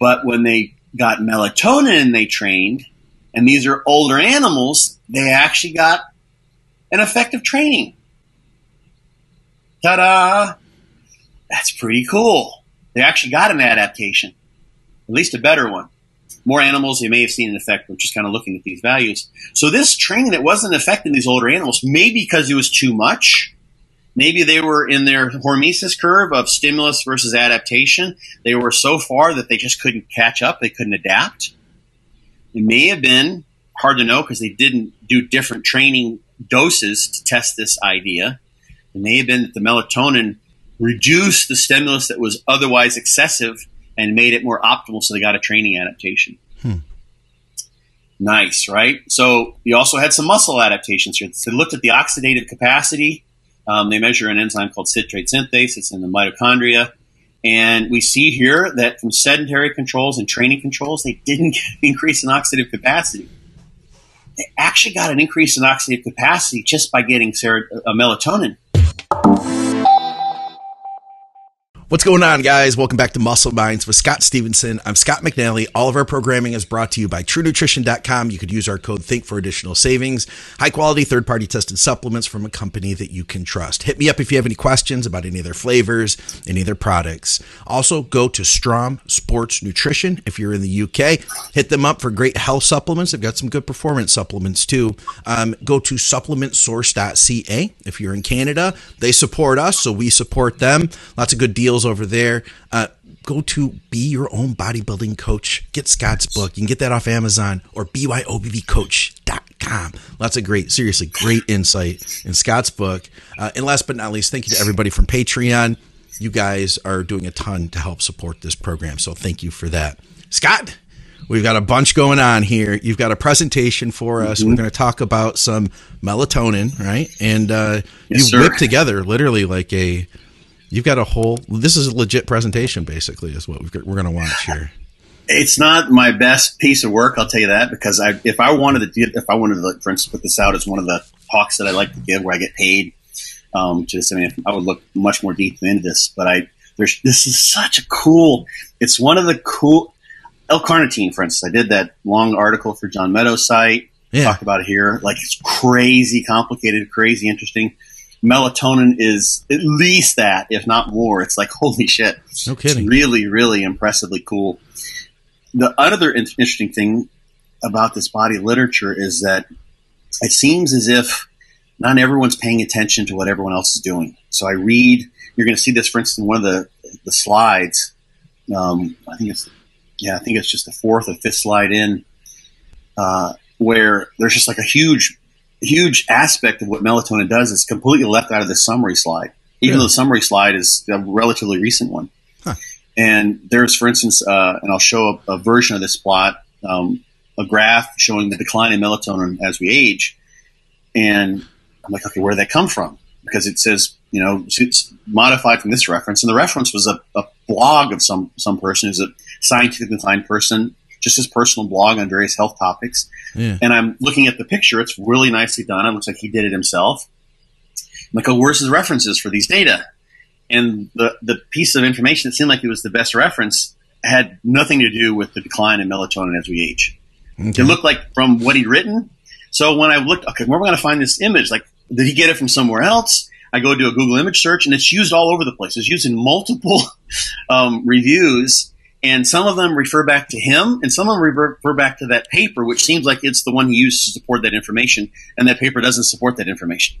But when they got melatonin and they trained, and these are older animals, they actually got an effective training. Ta da! That's pretty cool. They actually got an adaptation, at least a better one. More animals, they may have seen an effect. We're just kind of looking at these values. So this training that wasn't affecting these older animals, maybe because it was too much, maybe they were in their hormesis curve of stimulus versus adaptation. They were so far that they just couldn't catch up. They couldn't adapt. It may have been hard to know because they didn't do different training doses to test this idea. It may have been that the melatonin reduced the stimulus that was otherwise excessive and made it more optimal so they got a training adaptation. Hmm. Nice, right? So you also had some muscle adaptations here. So they looked at the oxidative capacity. Um, they measure an enzyme called citrate synthase. It's in the mitochondria. And we see here that from sedentary controls and training controls, they didn't get an increase in oxidative capacity. They actually got an increase in oxidative capacity just by getting ser- uh, melatonin. What's going on, guys? Welcome back to Muscle Minds with Scott Stevenson. I'm Scott McNally. All of our programming is brought to you by TrueNutrition.com. You could use our code THINK for additional savings. High quality, third party tested supplements from a company that you can trust. Hit me up if you have any questions about any of their flavors, any of their products. Also, go to Strom Sports Nutrition if you're in the UK. Hit them up for great health supplements. They've got some good performance supplements too. Um, go to supplementsource.ca if you're in Canada. They support us, so we support them. Lots of good deals over there. Uh, go to Be Your Own Bodybuilding Coach. Get Scott's book. You can get that off Amazon or BYOBBcoach.com. Lots of great, seriously, great insight in Scott's book. Uh, and last but not least, thank you to everybody from Patreon. You guys are doing a ton to help support this program. So thank you for that. Scott, we've got a bunch going on here. You've got a presentation for us. Mm-hmm. We're going to talk about some melatonin, right? And uh, yes, you whipped together literally like a You've got a whole. This is a legit presentation, basically, is what we're going to watch here. It's not my best piece of work, I'll tell you that, because I, if I wanted to, if I wanted to, for instance, put this out as one of the talks that I like to give, where I get paid, um, just I mean, I would look much more deeply into this. But I, there's this is such a cool. It's one of the cool L-carnitine, for instance. I did that long article for John Meadows' site. Yeah. Talked about it here. Like it's crazy complicated, crazy interesting melatonin is at least that, if not more. It's like holy shit! No kidding. It's really, really impressively cool. The other interesting thing about this body literature is that it seems as if not everyone's paying attention to what everyone else is doing. So I read. You're going to see this, for instance, in one of the the slides. Um, I think it's yeah, I think it's just the fourth or fifth slide in, uh, where there's just like a huge huge aspect of what melatonin does is completely left out of the summary slide, even though the summary slide is a relatively recent one. Huh. And there's, for instance, uh, and I'll show a, a, version of this plot, um, a graph showing the decline in melatonin as we age. And I'm like, okay, where did that come from? Because it says, you know, it's modified from this reference, and the reference was a, a blog of some some person who's a scientifically inclined person just his personal blog on various health topics. Yeah. And I'm looking at the picture. It's really nicely done. It looks like he did it himself. I'm like, oh, where's his references for these data? And the, the piece of information that seemed like it was the best reference had nothing to do with the decline in melatonin as we age. Okay. It looked like from what he'd written. So when I looked, okay, where am I going to find this image? Like, did he get it from somewhere else? I go do a Google image search and it's used all over the place. It's used in multiple um, reviews and some of them refer back to him, and some of them refer back to that paper, which seems like it's the one he used to support that information, and that paper doesn't support that information.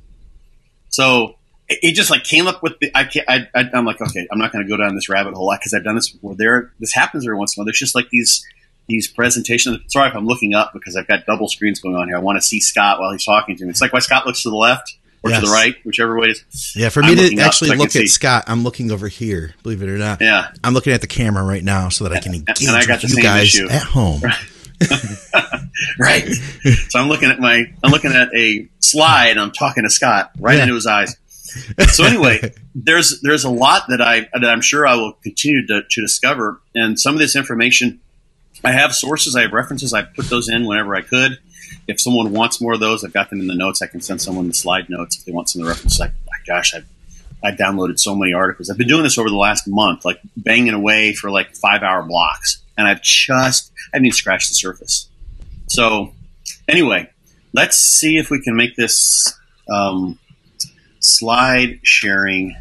So it just like came up with the. I can't. I, I, am like, okay, I'm not going to go down this rabbit hole because I've done this before. There, this happens every once in a while. There's just like these these presentations. Sorry if I'm looking up because I've got double screens going on here. I want to see Scott while he's talking to me. It's like why Scott looks to the left or yes. to the right, whichever way. Yeah, for me I'm to actually look at see. Scott, I'm looking over here. Believe it or not. Yeah, I'm looking at the camera right now so that I can engage and I got with you guys issue. at home. right. So I'm looking at my I'm looking at a slide. And I'm talking to Scott right yeah. into his eyes. So anyway, there's there's a lot that I that I'm sure I will continue to, to discover, and some of this information. I have sources, I have references. I put those in whenever I could if someone wants more of those, I've got them in the notes. I can send someone the slide notes if they want some of the references. Like, gosh, I've, I downloaded so many articles. I've been doing this over the last month, like banging away for like five hour blocks. and I've just I haven't even scratched the surface. So anyway, let's see if we can make this um, slide sharing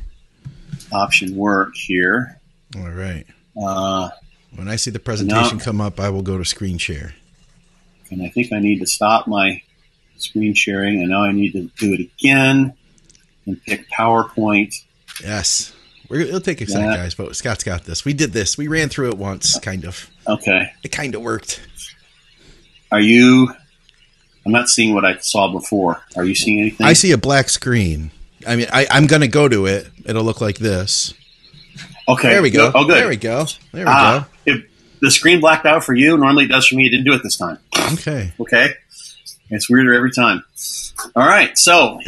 option work here. All right. Uh, when I see the presentation now, come up, I will go to screen share. And I think I need to stop my screen sharing, and now I need to do it again and pick PowerPoint. Yes. We're, it'll take a second, guys, but Scott's got this. We did this. We ran through it once, kind of. Okay. It kind of worked. Are you? I'm not seeing what I saw before. Are you seeing anything? I see a black screen. I mean, I, am going to go to it. It'll look like this. Okay. There we go. Oh, good. There we go. There we uh, go. If the screen blacked out for you, normally it does for me. It didn't do it this time. Okay. Okay. It's weirder every time. All right. So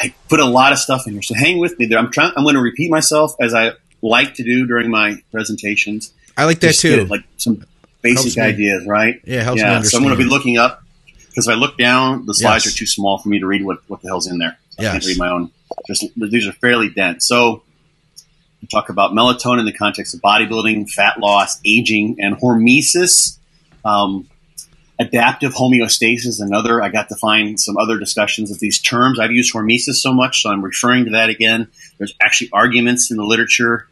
I put a lot of stuff in here. So hang with me there. I'm trying. I'm going to repeat myself as I like to do during my presentations. I like that Just too. Like some basic ideas, right? Yeah, helps yeah. So I'm going to be looking up because if I look down, the slides Yes. are too small for me to read what, what the hell's in there. I can't read my own. Just these are fairly dense. So we talk about melatonin in the context of bodybuilding, fat loss, aging, and hormesis. Um, adaptive homeostasis, another. I got to find some other discussions of these terms. I've used hormesis so much, so I'm referring to that again. There's actually arguments in the literature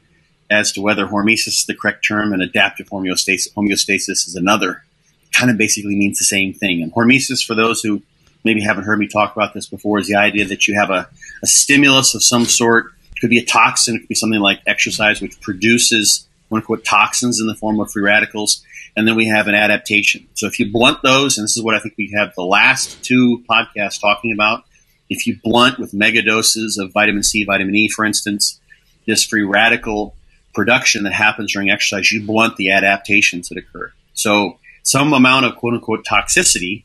as to whether hormesis is the correct term and adaptive homeostasis, homeostasis is another. Kind of basically means the same thing. And hormesis, for those who maybe haven't heard me talk about this before, is the idea that you have a, a stimulus of some sort. Could be a toxin, it could be something like exercise, which produces quote unquote toxins in the form of free radicals. And then we have an adaptation. So if you blunt those, and this is what I think we have the last two podcasts talking about, if you blunt with mega doses of vitamin C, vitamin E, for instance, this free radical production that happens during exercise, you blunt the adaptations that occur. So some amount of quote unquote toxicity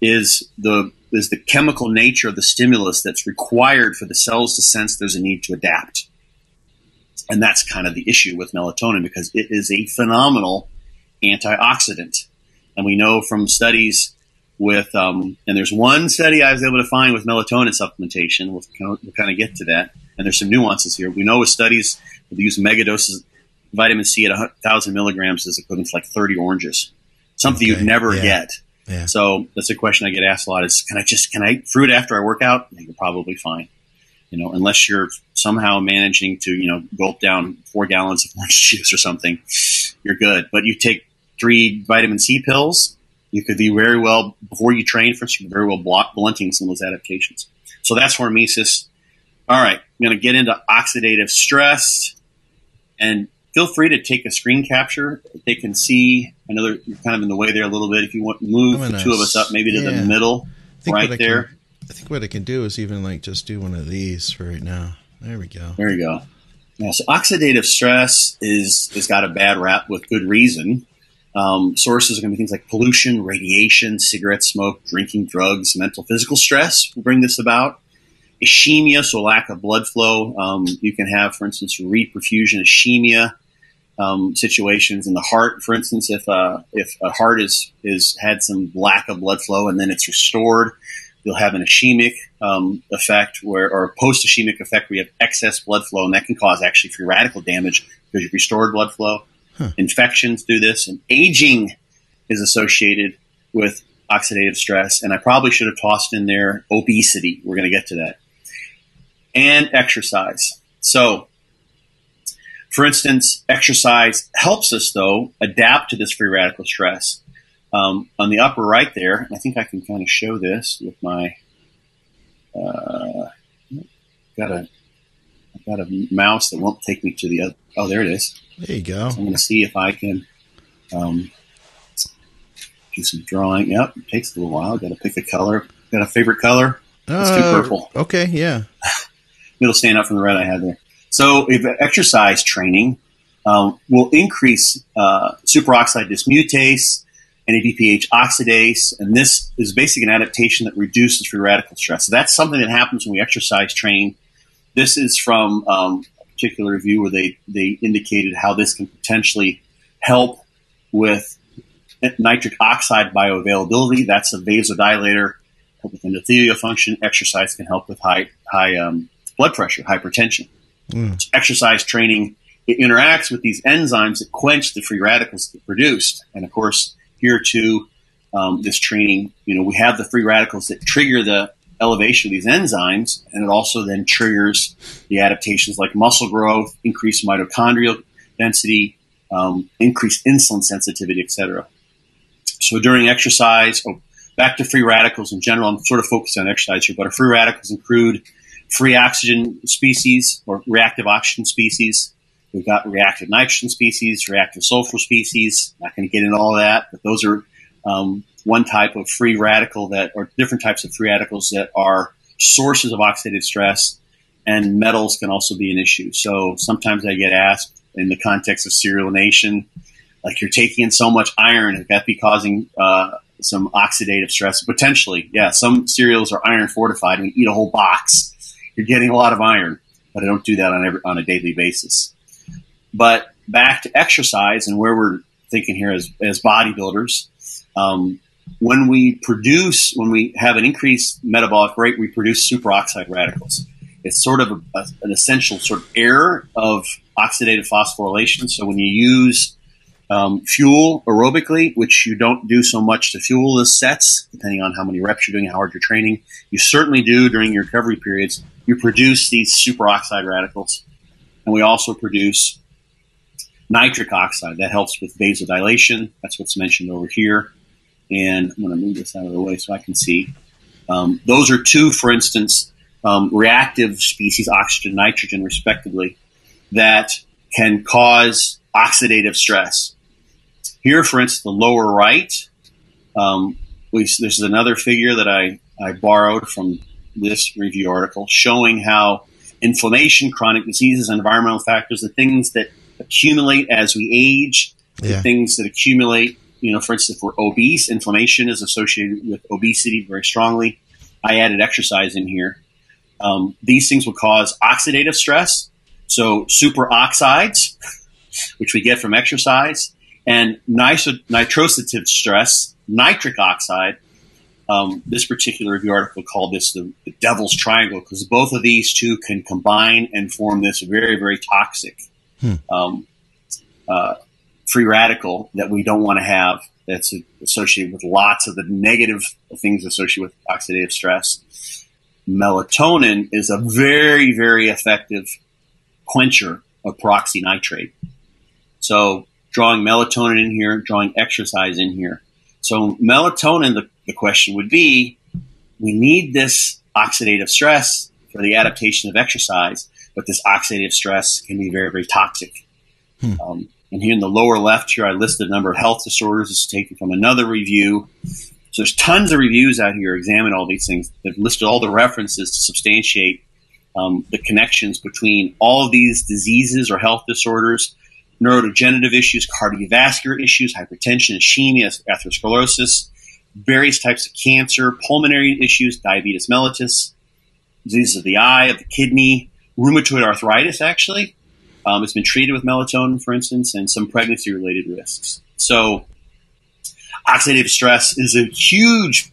is the is the chemical nature of the stimulus that's required for the cells to sense there's a need to adapt. And that's kind of the issue with melatonin because it is a phenomenal antioxidant. And we know from studies with, um, and there's one study I was able to find with melatonin supplementation. We'll, kind of- we'll kind of get to that. And there's some nuances here. We know with studies that use mega doses, vitamin C at 1,000 milligrams is equivalent to like 30 oranges. Something Okay, you'd never yeah. get. Yeah. So that's a question I get asked a lot is, can I just, can I eat fruit after I work out? You're probably fine. You know, unless you're somehow managing to, you know, gulp down four gallons of orange juice or something, you're good. But you take three vitamin C pills, you could be very well, before you train, for instance, very well block blunting some of those adaptations. So that's hormesis. All right, I'm going to get into oxidative stress. And feel free to take a screen capture. They can see, I know they're you're kind of in the way there a little bit. If you want, move I'm the two of us up maybe to yeah. the middle, right I there. Can, I think what I can do is even like just do one of these for right now. There we go. There you go. Yeah, so oxidative stress is has got a bad rap with good reason. Um, sources are going to be things like pollution, radiation, cigarette smoke, drinking, drugs, mental, physical stress will bring this about. Ischemia, so lack of blood flow. Um, you can have, for instance, reperfusion ischemia um, situations in the heart. For instance, if uh, if a heart is is had some lack of blood flow and then it's restored, you'll have an ischemic um, effect where, or a post ischemic effect where you have excess blood flow, and that can cause actually free radical damage because you've restored blood flow. Infections do this, and aging is associated with oxidative stress. And I probably should have tossed in there obesity. We're going to get to that. And exercise. So, for instance, exercise helps us, though, adapt to this free radical stress. Um, on the upper right there, I think I can kind of show this with my. Uh, got a I've got a mouse that won't take me to the other. Oh, there it is. There you go. I'm going to see if I can um, do some drawing. Yep, it takes a little while. Got to pick a color. Got a favorite color? Let's do Uh, purple. Okay, yeah. It'll stand out from the red I had there. So, if exercise training um, will increase uh, superoxide dismutase, and NADPH oxidase, and this is basically an adaptation that reduces free radical stress. So that's something that happens when we exercise train. This is from um, a particular review where they, they indicated how this can potentially help with nitric oxide bioavailability. That's a vasodilator, help with endothelial function. Exercise can help with high high um, blood pressure, hypertension. Mm. Exercise training it interacts with these enzymes that quench the free radicals that produced. And of course, here too, um, this training, you know, we have the free radicals that trigger the elevation of these enzymes, and it also then triggers the adaptations like muscle growth, increased mitochondrial density, um, increased insulin sensitivity, etc. So during exercise, oh, back to free radicals in general, I'm sort of focused on exercise here, but free radicals include free oxygen species or reactive oxygen species. We've got reactive nitrogen species, reactive sulfur species. Not going to get into all that, but those are um, one type of free radical that, or different types of free radicals that are sources of oxidative stress. And metals can also be an issue. So sometimes I get asked in the context of ceryalination, like you're taking in so much iron, could that be causing uh, some oxidative stress? Potentially, yeah. Some cereals are iron fortified, and you eat a whole box, you're getting a lot of iron. But I don't do that on every, on a daily basis. But back to exercise and where we're thinking here as, as bodybuilders, um, when we produce, when we have an increased metabolic rate, we produce superoxide radicals. It's sort of a, a, an essential sort of error of oxidative phosphorylation. So when you use um, fuel aerobically, which you don't do so much to fuel the sets, depending on how many reps you're doing, how hard you're training, you certainly do during your recovery periods. You produce these superoxide radicals, and we also produce nitric oxide. That helps with vasodilation. That's what's mentioned over here. And I'm going to move this out of the way so I can see. Um, those are two, for instance, um, reactive species, oxygen, nitrogen, respectively, that can cause oxidative stress. Here, for instance, the lower right, um, we, this is another figure that I, I borrowed from this review article showing how inflammation, chronic diseases, and environmental factors, the things that accumulate as we age, yeah. the things that accumulate, you know, for instance, if we're obese, inflammation is associated with obesity very strongly. I added exercise in here. Um, these things will cause oxidative stress, so superoxides, which we get from exercise, and nitrosative stress, nitric oxide. Um, this particular review article called this the, the devil's triangle because both of these two can combine and form this very, very toxic hmm. um, uh, free radical that we don't want to have that's associated with lots of the negative things associated with oxidative stress. Melatonin is a very, very effective quencher of peroxynitrite. So drawing melatonin in here, drawing exercise in here. So melatonin, the, the question would be, we need this oxidative stress for the adaptation of exercise but this oxidative stress can be very, very toxic. Hmm. Um, and here in the lower left here, I listed a number of health disorders. This is taken from another review. So there's tons of reviews out here examine all these things. They've listed all the references to substantiate um, the connections between all of these diseases or health disorders, neurodegenerative issues, cardiovascular issues, hypertension, ischemia, atherosclerosis, various types of cancer, pulmonary issues, diabetes mellitus, diseases of the eye, of the kidney, rheumatoid arthritis, actually. Um, it's been treated with melatonin, for instance, and some pregnancy related risks. So, oxidative stress is a huge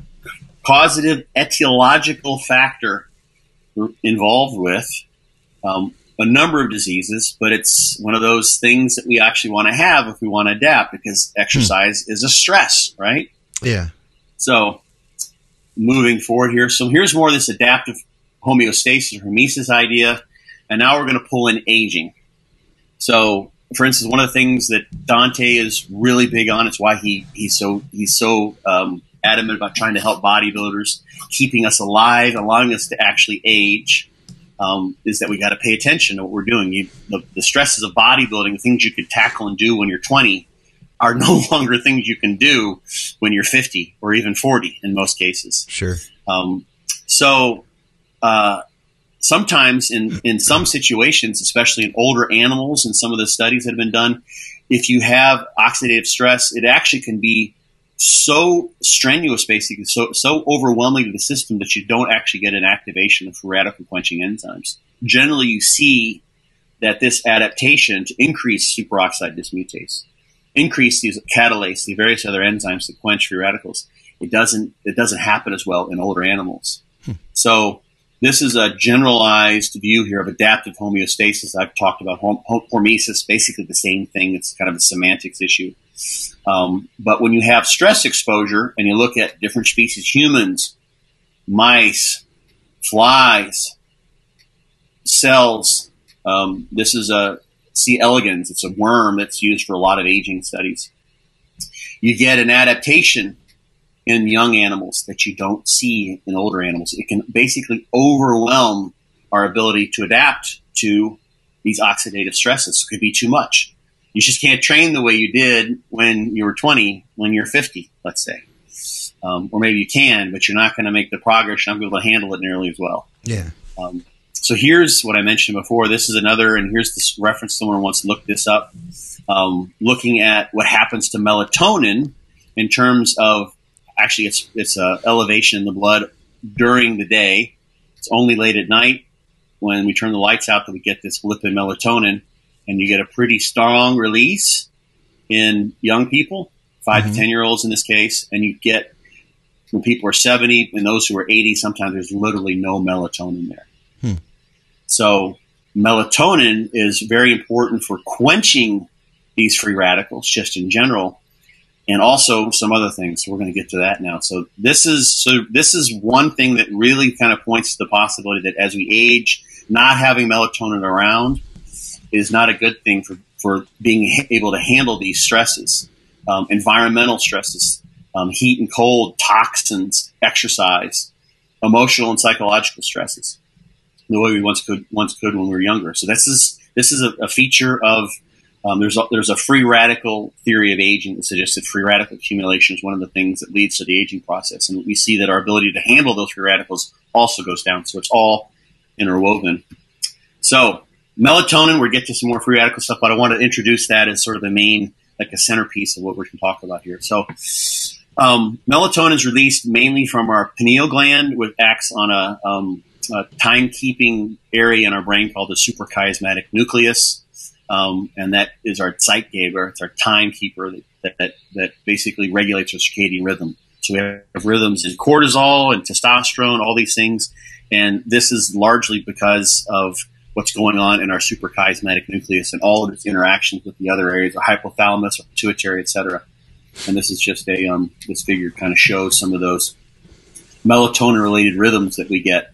causative etiological factor involved with um, a number of diseases, but it's one of those things that we actually want to have if we want to adapt because exercise hmm. is a stress, right? Yeah. So, moving forward here. So, here's more of this adaptive homeostasis or hormesis idea. And now we're going to pull in aging. So, for instance, one of the things that Dante is really big on, it's why he, he's so, he's so, um, adamant about trying to help bodybuilders, keeping us alive, allowing us to actually age, um, is that we got to pay attention to what we're doing. You, the, the, stresses of bodybuilding, the things you could tackle and do when you're 20, are no longer things you can do when you're 50 or even 40 in most cases. Sure. Um, so, uh, sometimes in, in some situations, especially in older animals and some of the studies that have been done, if you have oxidative stress, it actually can be so strenuous, basically, so, so overwhelming to the system that you don't actually get an activation of radical quenching enzymes. Generally, you see that this adaptation to increase superoxide dismutase, increase these catalase, the various other enzymes that quench free radicals, it doesn't, it doesn't happen as well in older animals. Hmm. So this is a generalized view here of adaptive homeostasis. I've talked about hormesis, basically the same thing. It's kind of a semantics issue. Um, but when you have stress exposure and you look at different species, humans, mice, flies, cells, um, this is a C. elegans. It's a worm that's used for a lot of aging studies. You get an adaptation in young animals that you don't see in older animals. It can basically overwhelm our ability to adapt to these oxidative stresses. It could be too much. You just can't train the way you did when you were 20, when you're 50, let's say. Um, or maybe you can, but you're not going to make the progress. You're not going to be able to handle it nearly as well. Yeah. Um, so here's what I mentioned before. This is another, and here's this reference. Someone wants to look this up. Um, looking at what happens to melatonin in terms of actually it's it's a elevation in the blood during the day. It's only late at night when we turn the lights out that we get this lipid melatonin, and you get a pretty strong release in young people, 5 mm-hmm. to ten year olds in this case, and you get when people are seventy and those who are eighty. Sometimes there's literally no melatonin there. Hmm. So melatonin is very important for quenching these free radicals, just in general, and also some other things. So we're going to get to that now. So this is so this is one thing that really kind of points to the possibility that as we age, not having melatonin around is not a good thing for for being able to handle these stresses, um, environmental stresses, um, heat and cold, toxins, exercise, emotional and psychological stresses the way we once could once could when we were younger. So this is this is a, a feature of um, there's a, there's a free radical theory of aging that suggests that free radical accumulation is one of the things that leads to the aging process, and we see that our ability to handle those free radicals also goes down. So it's all interwoven. So melatonin, we'll get to some more free radical stuff, but I want to introduce that as sort of the main, like a centerpiece of what we're going to talk about here. So um, melatonin is released mainly from our pineal gland, which acts on a um, a timekeeping area in our brain called the suprachiasmatic nucleus. Um, and that is our Zeitgeber. It's our timekeeper that, that, that basically regulates our circadian rhythm. So we have rhythms in cortisol and testosterone, all these things. And this is largely because of what's going on in our suprachiasmatic nucleus and all of its interactions with the other areas, our hypothalamus, our pituitary, etc. And this is just a um, this figure kind of shows some of those melatonin related rhythms that we get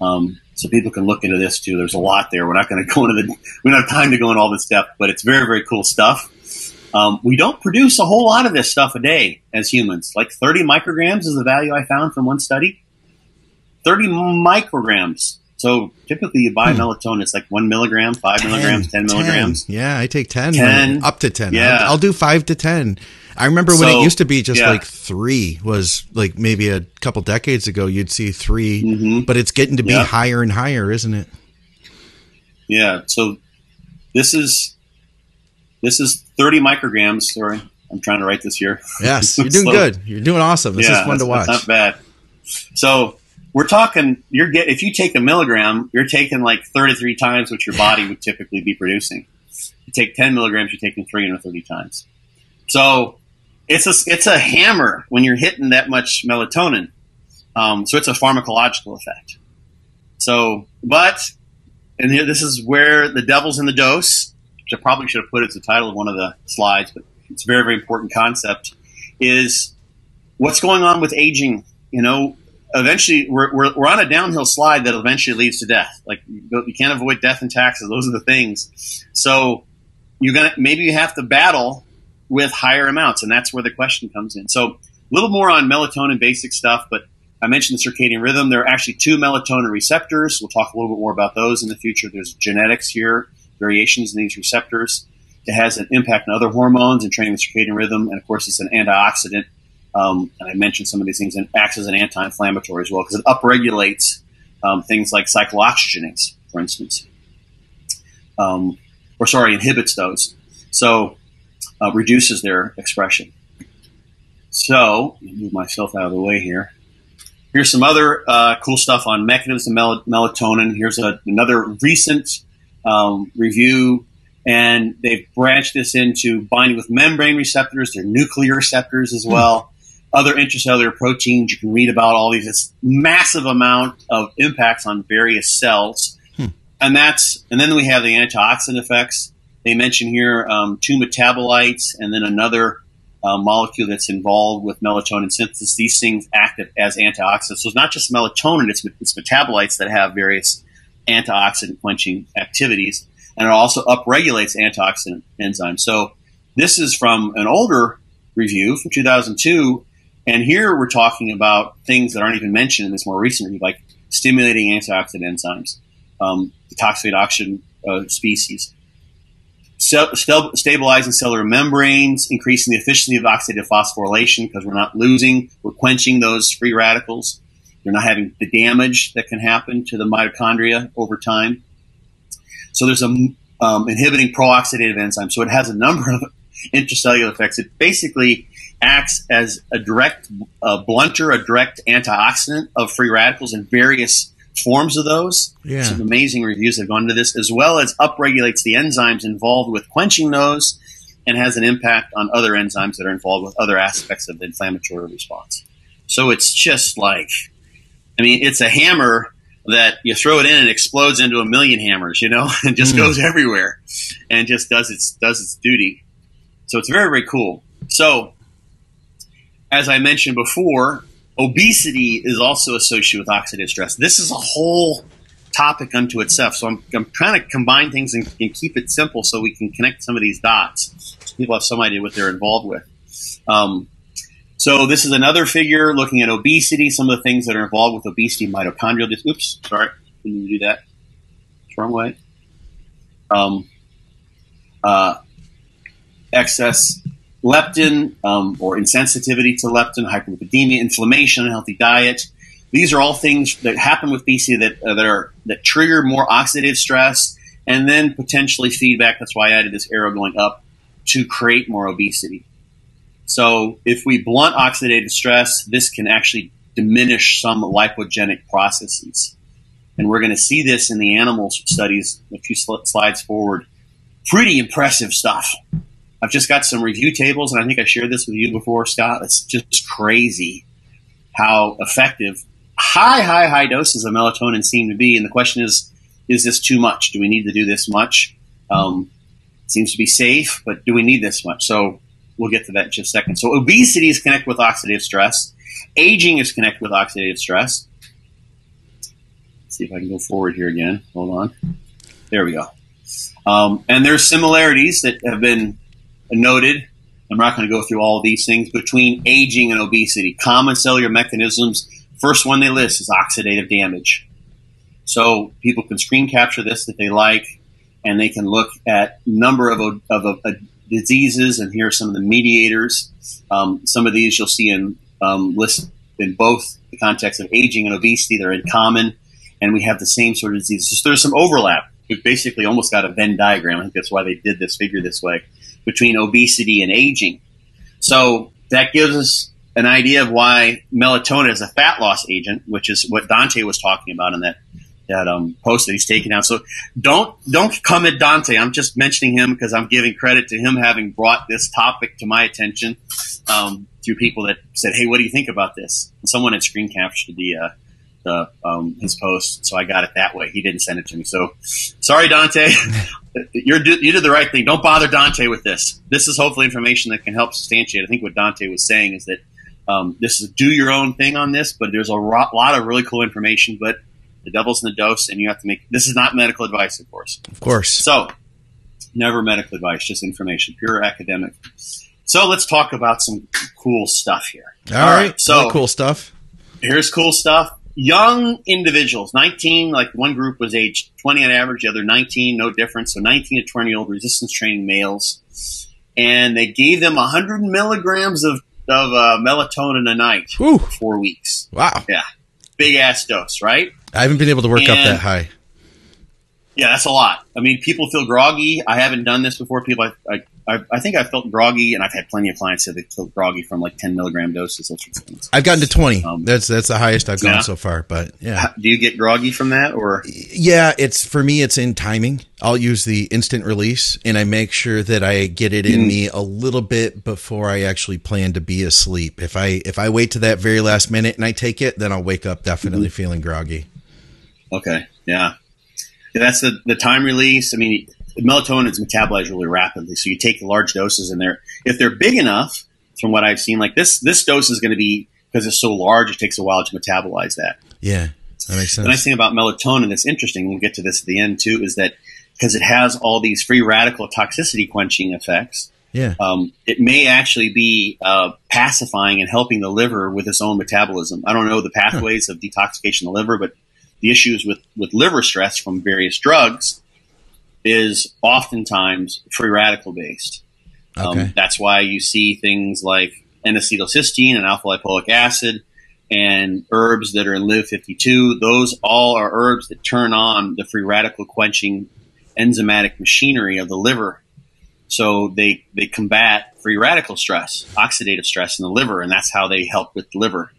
um, so people can look into this too. There's a lot there. We're not going to go into the, we don't have time to go into all this stuff, but it's very, very cool stuff. Um, we don't produce a whole lot of this stuff a day as humans. Like 30 micrograms is the value I found from one study. 30 micrograms. So typically you buy hmm. melatonin, it's like one milligram, five milligrams, 10 milligrams. Yeah, I take 10, 10 up to 10. Yeah. I'll, I'll, do five to 10. I remember when so, it used to be just yeah. like three was like maybe a couple decades ago, you'd see 3 mm-hmm. but it's getting to be higher and higher, isn't it? Yeah. So this is, this is 30 micrograms. Sorry. I'm trying to write this here. Yes. You're doing good. You're doing awesome. This yeah, is fun to watch. not bad. So we're talking, you're get, if you take a milligram, you're taking like 33 times what your body would typically be producing. You take 10 milligrams, you're taking 330 times. So it's a it's a hammer when you're hitting that much melatonin. Um, so it's a pharmacological effect. So, but and here, this is where the devil's in the dose, which I probably should have put as the title of one of the slides, but it's a very very important concept. Is what's going on with aging? You know, eventually we're, we're, we're on a downhill slide that eventually leads to death. Like you, can't avoid death and taxes; those are the things. So you're gonna maybe you have to battle with higher amounts, and that's where the question comes in. So, a little more on melatonin basic stuff, but I mentioned the circadian rhythm. There are actually two melatonin receptors. We'll talk a little bit more about those in the future. There's genetics here, variations in these receptors. It has an impact on other hormones and training the circadian rhythm, and of course, it's an antioxidant. Um, and I mentioned some of these things and acts as an anti-inflammatory as well because it upregulates um, things like cyclooxygenase, for instance, um, or sorry, inhibits those. So uh, reduces their expression. So, move myself out of the way here. Here's some other uh, cool stuff on mechanisms of mel- melatonin. Here's a, another recent um, review, and they've branched this into binding with membrane receptors. They're nuclear receptors as well. Other intracellular proteins. You can read about all these this massive amount of impacts on various cells, hmm. and that's and then we have the antioxidant effects. They mention here um, two metabolites and then another uh, molecule that's involved with melatonin synthesis. These things act as antioxidants. So it's not just melatonin; it's, it's metabolites that have various antioxidant quenching activities, and it also upregulates antioxidant enzymes. So this is from an older review from 2002, and here we're talking about things that aren't even mentioned in this more recent review, like stimulating antioxidant enzymes, um, detoxified oxygen uh, species, stabilizing cellular membranes, increasing the efficiency of oxidative phosphorylation because we're not losing, we're quenching those free radicals. You're not having the damage that can happen to the mitochondria over time. So there's a um, inhibiting pro-oxidative enzyme. So it has a number of intracellular effects. It basically acts as a direct a blunter, a direct antioxidant of free radicals in various forms of those. Yeah. Some amazing reviews have gone into this, as well as upregulates the enzymes involved with quenching those and has an impact on other enzymes that are involved with other aspects of the inflammatory response. So it's just like, I mean, it's a hammer that you throw it in and it explodes into a million hammers, you know, and just mm. goes everywhere and just does its does its duty. So it's very very cool. So as I mentioned before, obesity is also associated with oxidative stress. This is a whole topic unto itself. So I'm, I'm trying to combine things and, and, keep it simple so we can connect some of these dots. People have some idea what they're involved with. Um, so this is another figure looking at obesity, some of the things that are involved with obesity, mitochondrial. Dis- Oops, sorry, didn't do that. wrong way. Um, uh, excess leptin um, or insensitivity to leptin, hyperlipidemia, inflammation, unhealthy diet. These are all things that happen with obesity that uh, that are that trigger more oxidative stress and then potentially feedback. That's why I added this arrow going up to create more obesity. So if we blunt oxidative stress, this can actually diminish some lipogenic processes. And we're going to see this in the animal studies a few slides forward. Pretty impressive stuff. I've just got some review tables, and I think I shared this with you before, Scott. It's just crazy how effective high, high, high doses of melatonin seem to be. And the question is, is this too much? Do we need to do this much? Um, seems to be safe, but do we need this much? So We'll get to that in just a second. So obesity is connected with oxidative stress. Aging is connected with oxidative stress. Let's see if I can go forward here again. Hold on. There we go. Um, and there's similarities that have been noted. I'm not going to go through all these things between aging and obesity. Common cellular mechanisms. First one they list is oxidative damage. So people can screen capture this that they like, and they can look at number of, of, of, of diseases, and here are some of the mediators. Um, some of these you'll see in um, list in both the context of aging and obesity. They're in common, and we have the same sort of diseases. So there's some overlap. We've basically almost got a Venn diagram. I think that's why they did this figure this way between obesity and aging. So that gives us an idea of why melatonin is a fat loss agent, which is what Dante was talking about in that that um, post that he's taken out. So don't don't come at Dante. I'm just mentioning him because I'm giving credit to him having brought this topic to my attention um, through people that said, "Hey, what do you think about this?" And someone had screen captured the uh, the um, his post, so I got it that way. He didn't send it to me, so sorry, Dante. You're you did the right thing. Don't bother Dante with this. This is hopefully information that can help substantiate. I think what Dante was saying is that. Um, this is do your own thing on this, but there's a lot of really cool information. But the devil's in the dose, and you have to make. This is not medical advice, of course. Of course. So, never medical advice, just information, pure academic. So let's talk about some cool stuff here. All, All right. right. So cool stuff. Here's cool stuff. Young individuals, 19, like one group was age 20 on average, the other 19, no difference. So 19 to 20 year old resistance training males. And they gave them 100 milligrams of, of uh, melatonin a night Whew. for four weeks. Wow. Yeah. Big ass dose, right? I haven't been able to work and, up that high. Yeah, that's a lot. I mean, people feel groggy. I haven't done this before. People, I, I, I, I think I felt groggy, and I've had plenty of clients say they felt groggy from like 10 milligram doses. Those sorts of things. I've gotten to 20. Um, that's that's the highest I've gone yeah. so far. But yeah, do you get groggy from that, or yeah, it's for me. It's in timing. I'll use the instant release, and I make sure that I get it in mm. me a little bit before I actually plan to be asleep. If I if I wait to that very last minute and I take it, then I'll wake up definitely mm-hmm. feeling groggy. Okay, yeah. yeah, that's the the time release. I mean melatonin is metabolized really rapidly. So you take large doses and they're if they're big enough, from what I've seen, like this this dose is going to be because it's so large, it takes a while to metabolize that. Yeah, that makes sense. The nice thing about melatonin that's interesting, we'll get to this at the end too, is that because it has all these free radical toxicity quenching effects. Yeah. Um, it may actually be uh, pacifying and helping the liver with its own metabolism. I don't know the pathways huh. of detoxification of the liver, but the issues with, with liver stress from various drugs is oftentimes free radical based. Um, okay. Um, that's why you see things like N-acetylcysteine and alpha lipoic acid and herbs that are in Liv 52. Those all are herbs that turn on the free radical quenching enzymatic machinery of the liver. So they, they combat free radical stress, oxidative stress in the liver, and that's how they help with liver,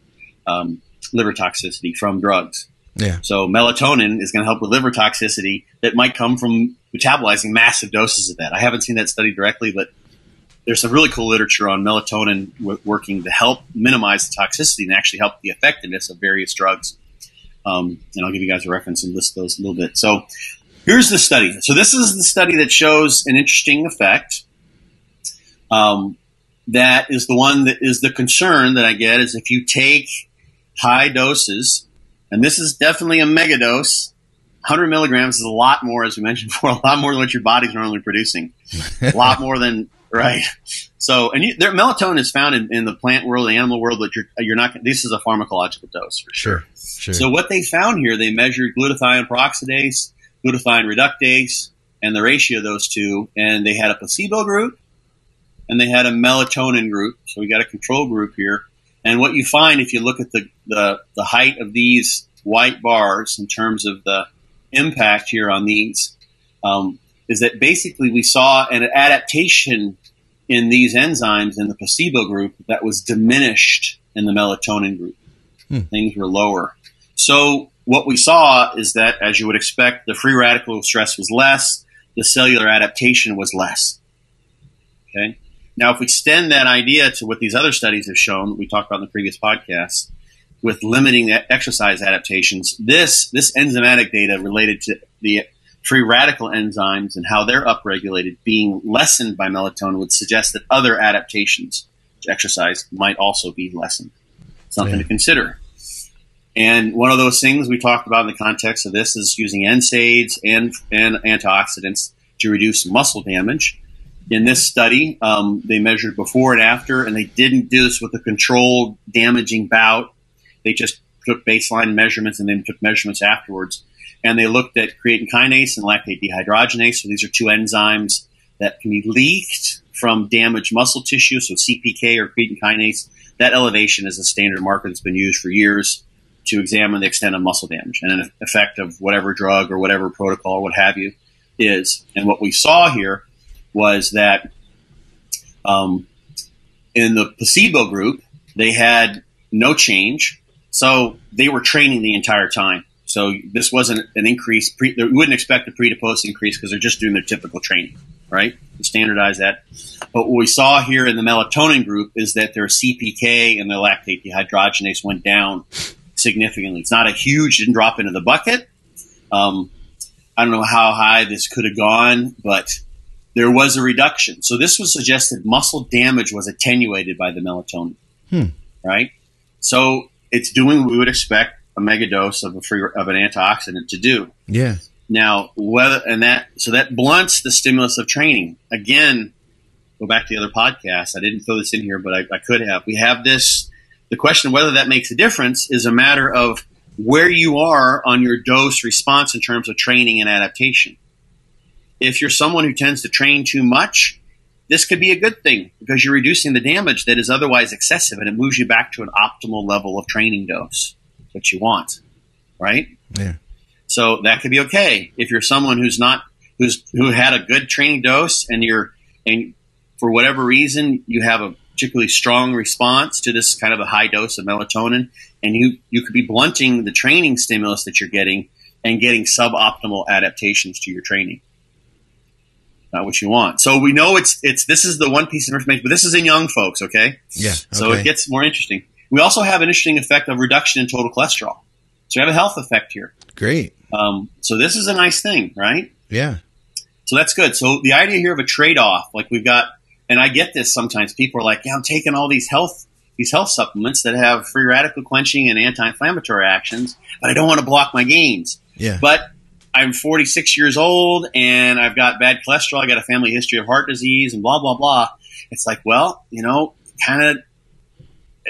um, liver toxicity from drugs. Yeah. So melatonin is going to help with liver toxicity that might come from metabolizing massive doses of that. I haven't seen that study directly, but there's some really cool literature on melatonin w- working to help minimize the toxicity and actually help the effectiveness of various drugs. Um, and I'll give you guys a reference and list those a little bit. So here's the study. So this is the study that shows an interesting effect. Um, that is the one that is the concern that I get is if you take high doses, and this is definitely a mega dose, 100 milligrams is a lot more, as we mentioned before, a lot more than what your body's normally producing. a lot more than right. So, and you, there, melatonin is found in, in, the plant world, the animal world, but you're, you're not. This is a pharmacological dose for sure. sure. So, what they found here, they measured glutathione peroxidase, glutathione reductase, and the ratio of those two, and they had a placebo group and they had a melatonin group. So we got a control group here. And what you find if you look at the, the, the height of these white bars in terms of the impact here on these um, is that basically we saw an adaptation in these enzymes in the placebo group that was diminished in the melatonin group. Hmm. Things were lower. So what we saw is that, as you would expect, the free radical stress was less, the cellular adaptation was less. Okay. Now, if we extend that idea to what these other studies have shown, we talked about in the previous podcast, with limiting exercise adaptations. This this enzymatic data related to the free radical enzymes and how they're upregulated being lessened by melatonin would suggest that other adaptations to exercise might also be lessened. Something yeah. to consider. And one of those things we talked about in the context of this is using NSAIDs and, and antioxidants to reduce muscle damage. In this study, um, they measured before and after, and they didn't do this with a controlled damaging bout they just took baseline measurements and then took measurements afterwards. And they looked at creatine kinase and lactate dehydrogenase. So these are two enzymes that can be leaked from damaged muscle tissue. So CPK or creatine kinase, that elevation is a standard marker that's been used for years to examine the extent of muscle damage and an effect of whatever drug or whatever protocol or what have you is. And what we saw here was that um, in the placebo group, they had no change so they were training the entire time. So this wasn't an increase. Pre, we wouldn't expect a pre to post increase because they're just doing their typical training, right? To standardize that. But what we saw here in the melatonin group is that their CPK and their lactate dehydrogenase went down significantly. It's not a huge, didn't drop into the bucket. Um, I don't know how high this could have gone, but there was a reduction. So this was suggested muscle damage was attenuated by the melatonin, hmm. right? So it's doing what we would expect a mega dose of a free of an antioxidant to do. Yeah. Now, whether and that so that blunts the stimulus of training. Again, go back to the other podcast. I didn't throw this in here, but I, I could have. We have this. The question of whether that makes a difference is a matter of where you are on your dose response in terms of training and adaptation. If you're someone who tends to train too much, this could be a good thing because you're reducing the damage that is otherwise excessive and it moves you back to an optimal level of training dose that you want. Right? Yeah. So that could be okay. If you're someone who's not who's who had a good training dose and you're and for whatever reason, you have a particularly strong response to this kind of a high dose of melatonin, and you, you could be blunting the training stimulus that you're getting and getting suboptimal adaptations to your training. Not what you want. So we know it's it's this is the one piece of information, but this is in young folks, okay? Yeah. Okay. So it gets more interesting. We also have an interesting effect of reduction in total cholesterol. So we have a health effect here. Great. Um, so this is a nice thing, right? Yeah. So that's good. So the idea here of a trade-off, like we've got, and I get this sometimes. People are like, "Yeah, I'm taking all these health these health supplements that have free radical quenching and anti-inflammatory actions, but I don't want to block my gains." Yeah. But I'm 46 years old and I've got bad cholesterol. I got a family history of heart disease and blah blah blah. It's like, well, you know, kind of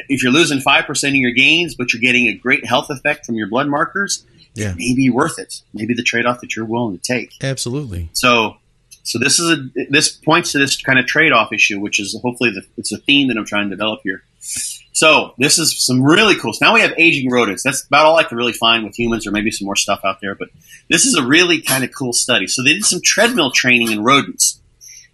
if you're losing five percent of your gains, but you're getting a great health effect from your blood markers, yeah. maybe worth it. Maybe the trade off that you're willing to take. Absolutely. So, so this is a this points to this kind of trade off issue, which is hopefully the, it's a theme that I'm trying to develop here. So this is some really cool. So now we have aging rodents. That's about all I can really find with humans, or maybe some more stuff out there. But this is a really kind of cool study. So they did some treadmill training in rodents,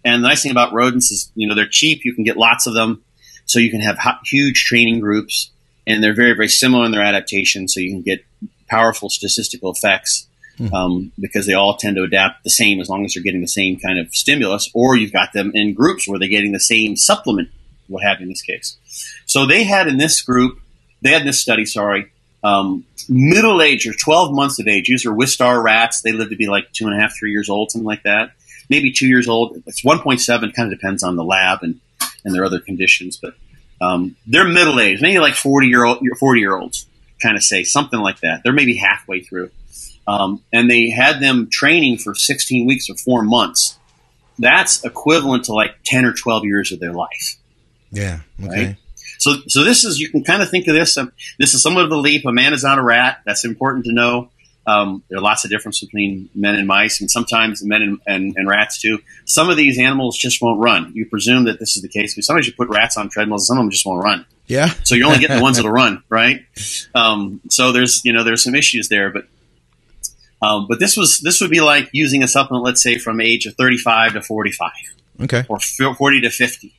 and the nice thing about rodents is you know they're cheap. You can get lots of them, so you can have huge training groups, and they're very very similar in their adaptation. So you can get powerful statistical effects um, because they all tend to adapt the same as long as they're getting the same kind of stimulus, or you've got them in groups where they're getting the same supplement, what you in this case. So they had in this group, they had this study, sorry, um, middle age or 12 months of age. These are Wistar rats. They live to be like two and a half, three years old, something like that. Maybe two years old. It's 1.7, kind of depends on the lab and, and their other conditions, but um, they're middle age, maybe like 40 year old, 40 year olds, kind of say something like that. They're maybe halfway through. Um, and they had them training for 16 weeks or four months. That's equivalent to like 10 or 12 years of their life. Yeah. Okay. Right? So, so this is you can kind of think of this. Um, this is somewhat of the leap. A man is not a rat. That's important to know. Um, there are lots of difference between men and mice, and sometimes men and, and, and, rats too. Some of these animals just won't run. You presume that this is the case, sometimes you put rats on treadmills, and some of them just won't run. Yeah. So you're only getting the ones that'll run, right? Um, so there's you know there's some issues there, but um, but this was this would be like using a supplement, let's say from age of 35 to 45, okay, or 40 to 50.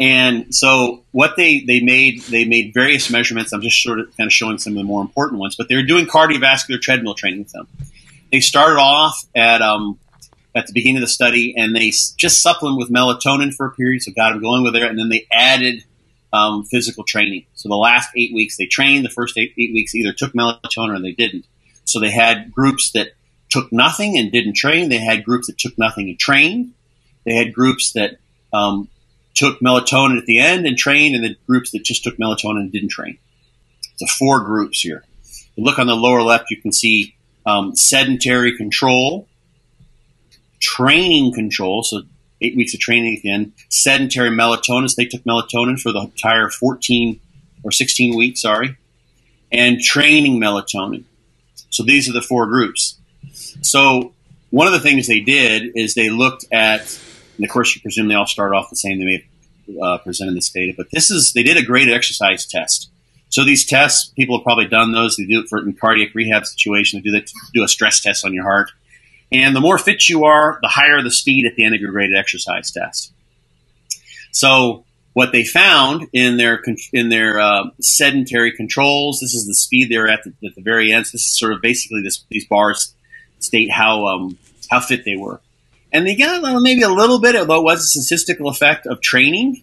And so what they, they made, they made various measurements. I'm just sort of kind of showing some of the more important ones, but they were doing cardiovascular treadmill training with them. They started off at, um, at the beginning of the study and they just supplemented with melatonin for a period. So got them going with it. And then they added, um, physical training. So the last eight weeks they trained, the first eight, eight weeks either took melatonin or they didn't. So they had groups that took nothing and didn't train. They had groups that took nothing and trained. They had groups that um, took melatonin at the end and trained, and the groups that just took melatonin and didn't train. So four groups here. You look on the lower left, you can see um, sedentary control, training control, so eight weeks of training at the end, sedentary melatonin, they took melatonin for the entire 14 or 16 weeks, sorry, and training melatonin. So these are the four groups. So one of the things they did is they looked at and of course, you presume they all start off the same. They may have uh, presented this data, but this is they did a graded exercise test. So these tests, people have probably done those. They do it for in cardiac rehab situation. They do that, do a stress test on your heart, and the more fit you are, the higher the speed at the end of your graded exercise test. So what they found in their in their uh, sedentary controls, this is the speed they're at the, at the very end. So this is sort of basically this, these bars state how um, how fit they were and they got maybe a little bit, although it was a statistical effect of training,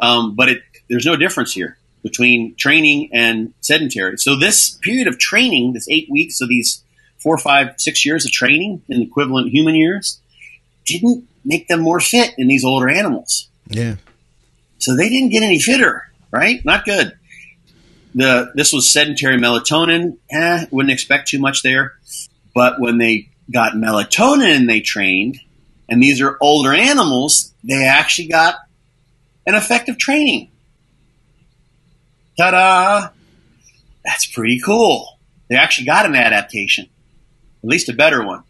um, but it, there's no difference here between training and sedentary. So this period of training, this eight weeks of these four, five, six years of training in equivalent human years, didn't make them more fit in these older animals. Yeah. So they didn't get any fitter, right? Not good. The this was sedentary melatonin. Eh, wouldn't expect too much there. But when they got melatonin and they trained, and these are older animals, they actually got an effective training. Ta da! That's pretty cool. They actually got an adaptation, at least a better one.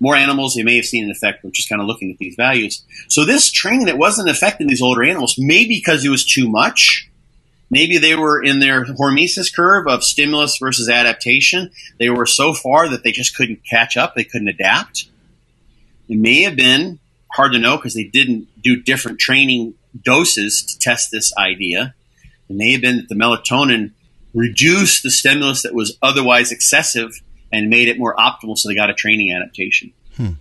More animals, they may have seen an effect. We're just kind of looking at these values. So this training that wasn't affecting these older animals, maybe because it was too much. Maybe they were in their hormesis curve of stimulus versus adaptation. They were so far that they just couldn't catch up. They couldn't adapt. It may have been hard to know because they didn't do different training doses to test this idea. It may have been that the melatonin reduced the stimulus that was otherwise excessive and made it more optimal, so they got a training adaptation. Hmm.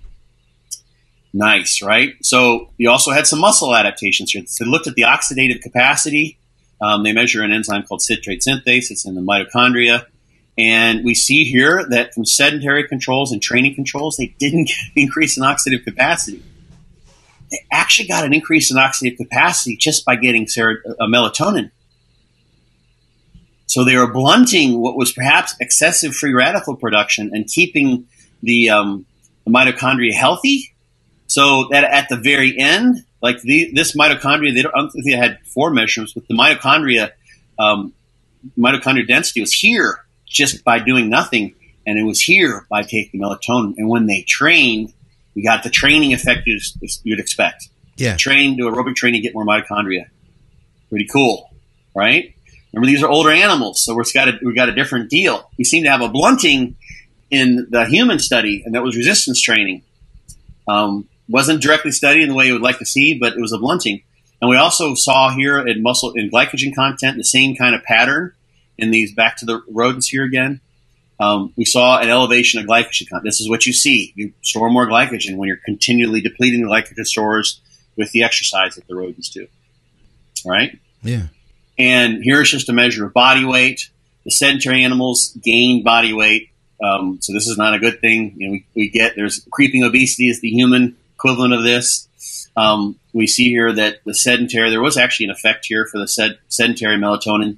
Nice, right? So you also had some muscle adaptations here. So they looked at the oxidative capacity. Um, they measure an enzyme called citrate synthase. It's in the mitochondria. And we see here that from sedentary controls and training controls, they didn't increase in oxidative capacity. They actually got an increase in oxidative capacity just by getting uh, melatonin. So they were blunting what was perhaps excessive free radical production and keeping the, um, the mitochondria healthy. So that at the very end, like the, this mitochondria, they don't, I don't think they had four measurements, but the mitochondria, um, mitochondria density was here just by doing nothing, and it was here by taking melatonin. And when they trained, we got the training effect you'd, you'd expect. Yeah. Train, do aerobic training, get more mitochondria. Pretty cool, right? Remember, these are older animals, so we've got a, we got a different deal. We seem to have a blunting in the human study, and that was resistance training. Um, wasn't directly studied in the way you would like to see, but it was a blunting. And we also saw here in muscle in glycogen content the same kind of pattern in these back to the rodents here again. Um, we saw an elevation of glycogen content. This is what you see. You store more glycogen when you're continually depleting the glycogen stores with the exercise that the rodents do. All right? Yeah. And here's just a measure of body weight. The sedentary animals gain body weight. Um, so this is not a good thing. You know, we, we get there's creeping obesity is the human equivalent of this. Um, we see here that the sedentary, there was actually an effect here for the sed, sedentary melatonin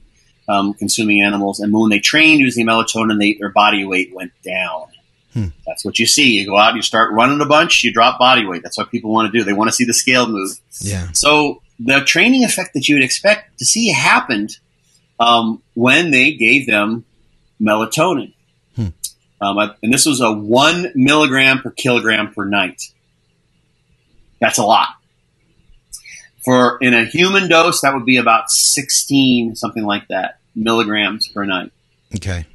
um, consuming animals. And when they trained using melatonin, they, their body weight went down. Hmm. That's what you see. You go out, you start running a bunch, you drop body weight. That's what people want to do. They want to see the scale move. Yeah. So the training effect that you would expect to see happened um, when they gave them melatonin. Hmm. Um, and this was a one milligram per kilogram per night. That's a lot. For in a human dose, that would be about 16, something like that milligrams per night. Okay.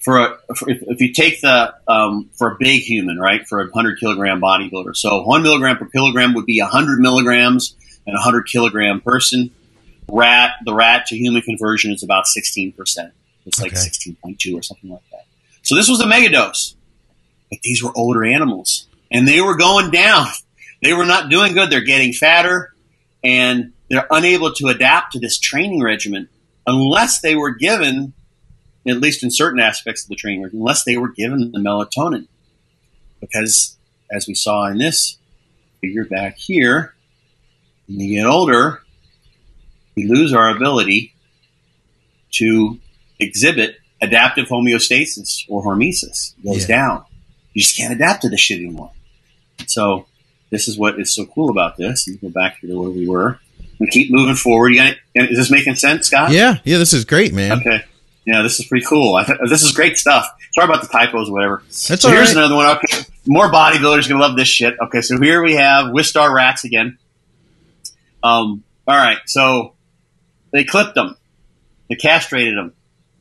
For, a, for if, if, you take the um, for a big human, right, for a hundred kilogram bodybuilder, so one milligram per kilogram would be hundred milligrams and a hundred kilogram person. Rat, the rat to human conversion is about sixteen percent. It's like sixteen point two or something like that. So this was a mega dose, but these were older animals, and they were going down. They were not doing good. They're getting fatter, and they're unable to adapt to this training regimen unless they were given, at least in certain aspects of the training, unless they were given the melatonin. Because as we saw in this figure back here, when you get older, we lose our ability to exhibit adaptive homeostasis or hormesis. It goes yeah. down. You just can't adapt to this shit anymore. So this is what is so cool about this. And go back to where we were and keep moving forward. You got, is this making sense, Scott? Yeah, yeah, this is great, man. Okay. Yeah, this is pretty cool. Th- this is great stuff. Sorry about the typos or whatever. That's so here's right. another one. Okay, more bodybuilders gonna love this shit. Okay, so here we have Wistar rats again. Um, all right, so they clipped them, they castrated them,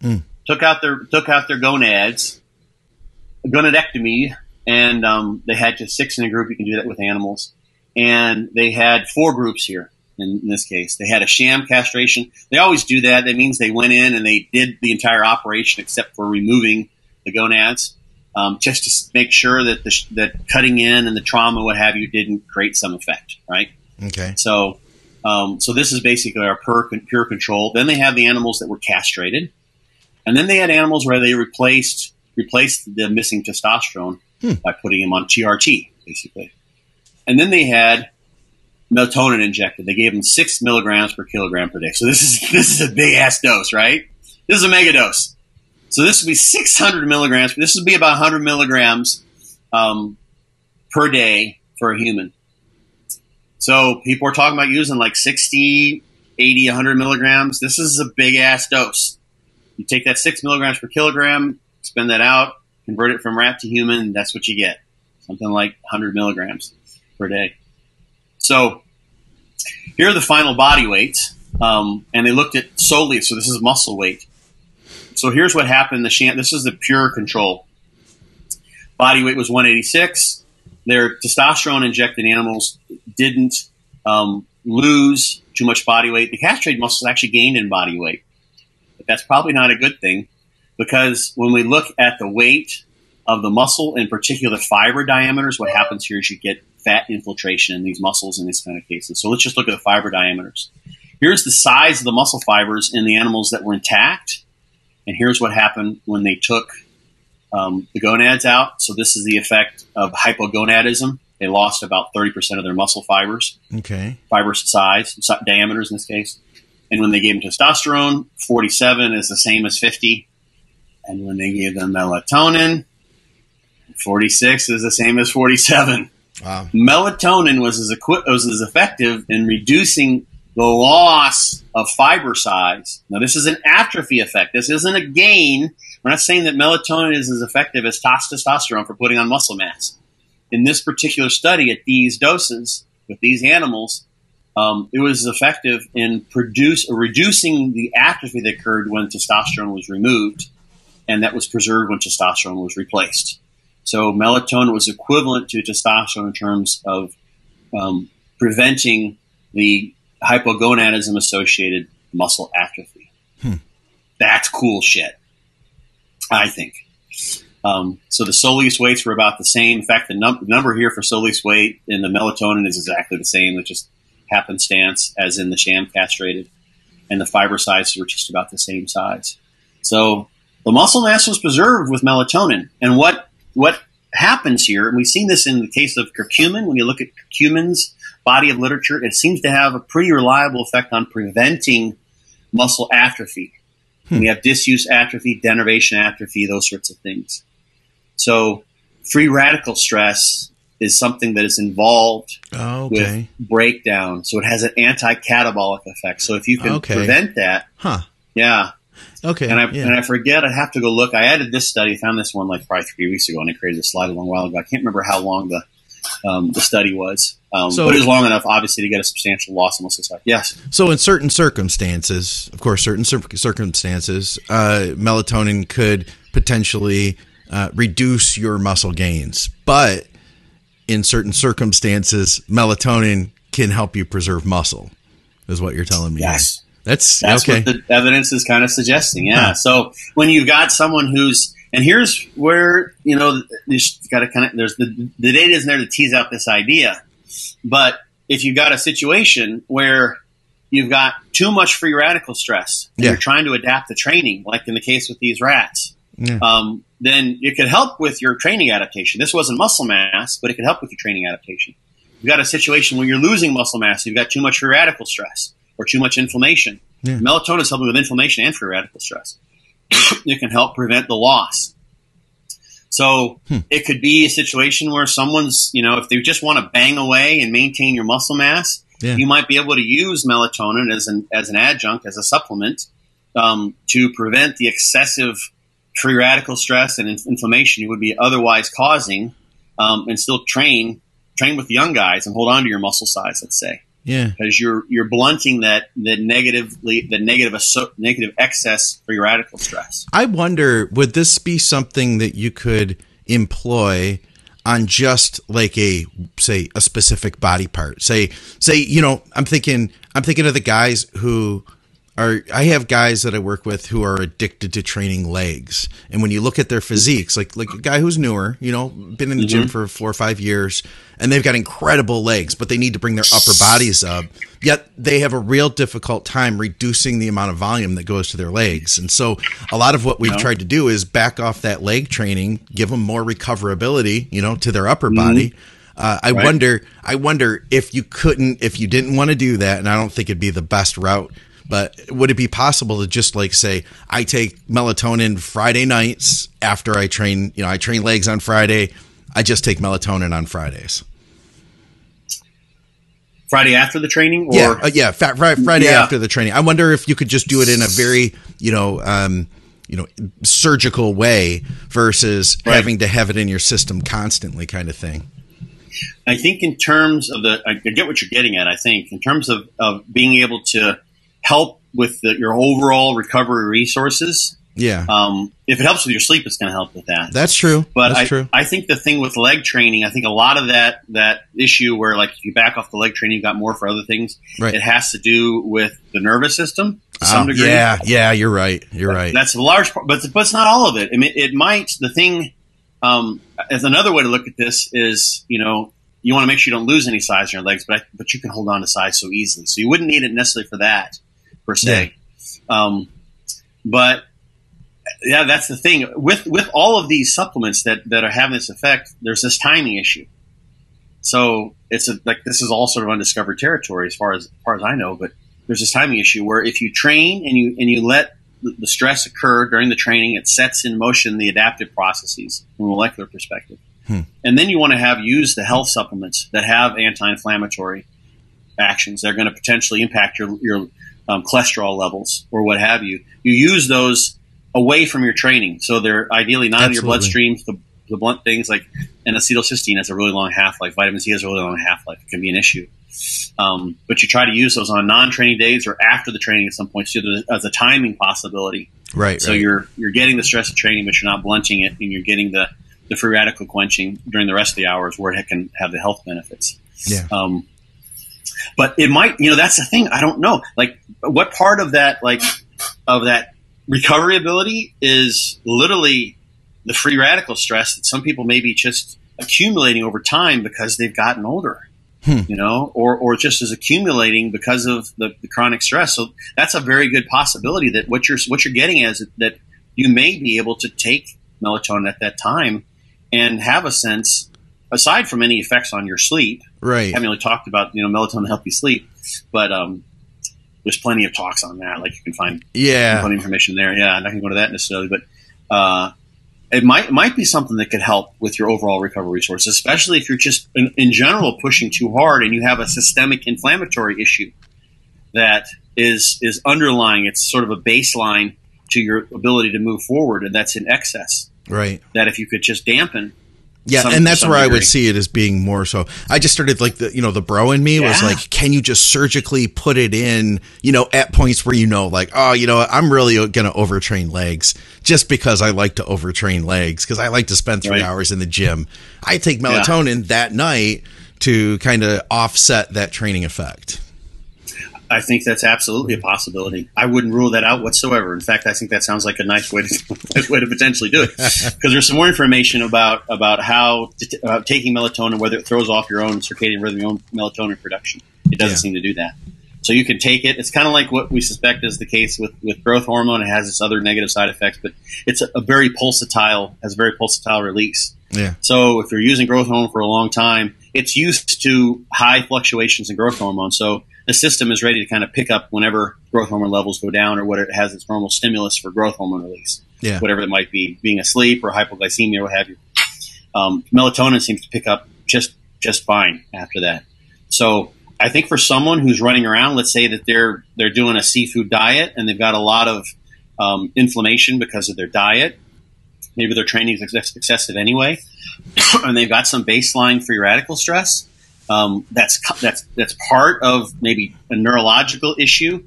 mm. took out their took out their gonads, gonadectomy, and um, they had just six in a group. You can do that with animals, and they had four groups here in, in, this case. They had a sham castration. They always do that. That means they went in and they did the entire operation except for removing the gonads, um, just to make sure that the that cutting in and the trauma, what have you, didn't create some effect, right? Okay. So, um, so this is basically our pure, pure control. Then they have the animals that were castrated, and then they had animals where they replaced replaced the missing testosterone hmm. by putting them on TRT, basically. And then they had melatonin injected. They gave him six milligrams per kilogram per day. So this is this is a big ass dose, right? This is a mega dose. So this would be 600 milligrams. This would be about 100 milligrams um, per day for a human. So people are talking about using like 60, 80, 100 milligrams. This is a big ass dose. You take that six milligrams per kilogram, spend that out, convert it from rat to human. That's what you get. Something like 100 milligrams per day. So here are the final body weights, um, and they looked at soleus. So this is muscle weight. So here's what happened. The sham. This is the pure control. Body weight was 186. their testosterone injected animals didn't um, lose too much body weight. The castrated muscles actually gained in body weight. But that's probably not a good thing because when we look at the weight of the muscle, in particular fiber diameters, what happens here is you get fat infiltration in these muscles in these kind of cases. So let's just look at the fiber diameters. Here's the size of the muscle fibers in the animals that were intact, and here's what happened when they took um, the gonads out. So this is the effect of hypogonadism. They lost about 30% of their muscle fibers. Okay. Fiber size, diameters in this case. And when they gave them testosterone, 47 is the same as 50. And when they gave them melatonin, 46 is the same as 47. Wow. Melatonin was as, equi- was as effective in reducing the loss of fiber size. Now, this is an atrophy effect. This isn't a gain. We're not saying that melatonin is as effective as testosterone for putting on muscle mass. In this particular study, at these doses with these animals, um, it was effective in produce reducing the atrophy that occurred when testosterone was removed, and that was preserved when testosterone was replaced. So melatonin was equivalent to testosterone in terms of um, preventing the hypogonadism associated muscle atrophy. Hmm. That's cool shit, I think. Um, so the soleus weights were about the same. In fact, the num- number here for soleus weight in the melatonin is exactly the same. It just happenstance as in the sham castrated, and the fiber sizes were just about the same size. So the muscle mass was preserved with melatonin. And what what happens here, and we've seen this in the case of curcumin. When you look at curcumin's body of literature, it seems to have a pretty reliable effect on preventing muscle atrophy. Hmm. We have disuse atrophy, denervation atrophy, those sorts of things. So, free radical stress is something that is involved oh, okay. with breakdown. So, it has an anti catabolic effect. So, if you can okay. prevent that, huh. yeah, Okay. And I yeah. and I forget. I have to go look. I added this study. Found this one like probably three weeks ago, and I created a slide a long while ago. I can't remember how long the um, the study was, um, so, but it was long enough, obviously, to get a substantial loss in muscle size. Yes. So, in certain circumstances, of course, certain circumstances, uh, melatonin could potentially uh, reduce your muscle gains, but in certain circumstances, melatonin can help you preserve muscle. Is what you're telling me? Yes. That's that's okay. what the evidence is kind of suggesting. Yeah. Huh. So when you've got someone who's and here's where you know you got to kind of there's the the data isn't there to tease out this idea, but if you've got a situation where you've got too much free radical stress and yeah. you're trying to adapt the training, like in the case with these rats, yeah. um, then it could help with your training adaptation. This wasn't muscle mass, but it could help with your training adaptation. You've got a situation where you're losing muscle mass, you've got too much free radical stress or too much inflammation. Yeah. Melatonin is helping with inflammation and free radical stress. it can help prevent the loss. So hmm. it could be a situation where someone's, you know, if they just want to bang away and maintain your muscle mass, yeah. you might be able to use melatonin as an as an adjunct, as a supplement, um, to prevent the excessive free radical stress and inflammation you would be otherwise causing, um, and still train train with the young guys and hold on to your muscle size. Let's say. Yeah, because you're you're blunting that the negatively the negative negative excess free radical stress. I wonder, would this be something that you could employ on just like a say a specific body part? Say say you know I'm thinking I'm thinking of the guys who are I have guys that I work with who are addicted to training legs. And when you look at their physiques, like like a guy who's newer, you know, been in the mm-hmm. gym for 4 or 5 years and they've got incredible legs, but they need to bring their upper bodies up. Yet they have a real difficult time reducing the amount of volume that goes to their legs. And so a lot of what we've tried to do is back off that leg training, give them more recoverability, you know, to their upper mm-hmm. body. Uh, I right. wonder I wonder if you couldn't if you didn't want to do that and I don't think it'd be the best route but would it be possible to just like say I take melatonin Friday nights after I train? You know, I train legs on Friday. I just take melatonin on Fridays. Friday after the training, or? yeah, uh, yeah, Friday yeah. after the training. I wonder if you could just do it in a very, you know, um, you know, surgical way versus right. having to have it in your system constantly, kind of thing. I think in terms of the, I get what you're getting at. I think in terms of, of being able to help with the, your overall recovery resources, Yeah. Um, if it helps with your sleep, it's going to help with that. That's true. But That's I, true. I think the thing with leg training, I think a lot of that that issue where like if you back off the leg training, you've got more for other things. Right. It has to do with the nervous system to some Oh, degree. yeah, yeah, you're right. You're right. That's a large part, but but it's not all of it. I mean, it might. The thing, um, as another way to look at this is, you know, you want to make sure you don't lose any size in your legs, but I, but you can hold on to size so easily, so you wouldn't need it necessarily for that per se. Um, but yeah, that's the thing with with all of these supplements that that are having this effect. There's this timing issue. So it's a, like this is all sort of undiscovered territory as far as, as far as I know. But there's this timing issue where if you train and you and you let the, the stress occur during the training, it sets in motion the adaptive processes from a molecular perspective. Hmm. And then you want to have use the health supplements that have anti-inflammatory actions. They're going to potentially impact your your um, cholesterol levels or what have you. You use those away from your training, so they're ideally not in your Absolutely. bloodstreams. The, the blunt things like N-acetylcysteine has a really long half life. Vitamin C has a really long half life. It can be an issue. Um, but you try to use those on non-training days or after the training at some point so as a timing possibility. right. So right. you're you're getting the stress of training, but you're not blunting it, and you're getting the the free radical quenching during the rest of the hours where it can have the health benefits. Yeah. Um, but it might, you know, that's the thing. I don't know. Like, what part of that, like, of that recovery ability is literally the free radical stress that some people may be just accumulating over time because they've gotten older. Hmm. You know, or, or just as accumulating because of the, the chronic stress. So that's a very good possibility that what you're what you're getting is that you may be able to take melatonin at that time and have a sense, aside from any effects on your sleep, right. haven't really talked about you know melatonin to help you sleep, but um, there's plenty of talks on that. Like you can find Yeah. plenty of information there. Yeah, I'm not to go to that necessarily, but uh, it might might be something that could help with your overall recovery resources, especially if you're just in, in general pushing too hard and you have a systemic inflammatory issue that is is underlying. It's sort of a baseline to your ability to move forward, and that's in excess. Right. That if you could just dampen Yeah, some- and that's where I would see it as being more so. I just started like the you know the bro in me was like, can you just surgically put it in? You know, at points where you know, like, oh, you know, I'm really going to overtrain legs just because I like to overtrain legs because I like to spend three Right. hours in the gym. I take melatonin that night to kind of offset that training effect. I think that's absolutely a hmm. possibility. I wouldn't rule that out whatsoever. In fact, I think that sounds like a nice way to nice way to potentially do it. Because there's some more information about about how t- about taking melatonin, whether it throws off your own circadian rhythm, your own melatonin production. It doesn't Yeah. seem to do that. So you can take it. It's kind of like what we suspect is the case with, with growth hormone. It has its other negative side effects, but it's a, a very pulsatile, has a very pulsatile release. Yeah. So if you're using growth hormone for a long time, it's used to high fluctuations in growth hormone. So the system is ready to kind of pick up whenever growth hormone levels go down or what it has its normal stimulus for growth hormone release, Yeah. whatever it might be, being asleep or hypoglycemia or what have you. Um, melatonin seems to pick up just just fine after that. So I think for someone who's running around, let's say that they're they're doing a seafood diet and they've got a lot of um, inflammation because of their diet. Maybe their training is ex- excessive anyway, and they've got some baseline free radical stress. Um, that's that's that's part of maybe a neurological issue,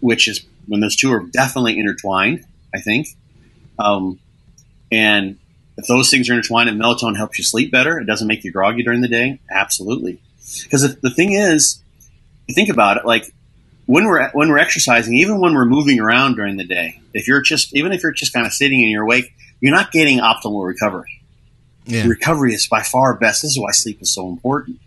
which is when those two are definitely intertwined. I think, um, and if those things are intertwined and melatonin helps you sleep better, it doesn't make you groggy during the day. Absolutely, because the, thing is, you think about it, like when we're when we're exercising, even when we're moving around during the day, if you're just even if you're just kind of sitting and you're awake, you're not getting optimal recovery Yeah. recovery is by far best. This is why sleep is so important.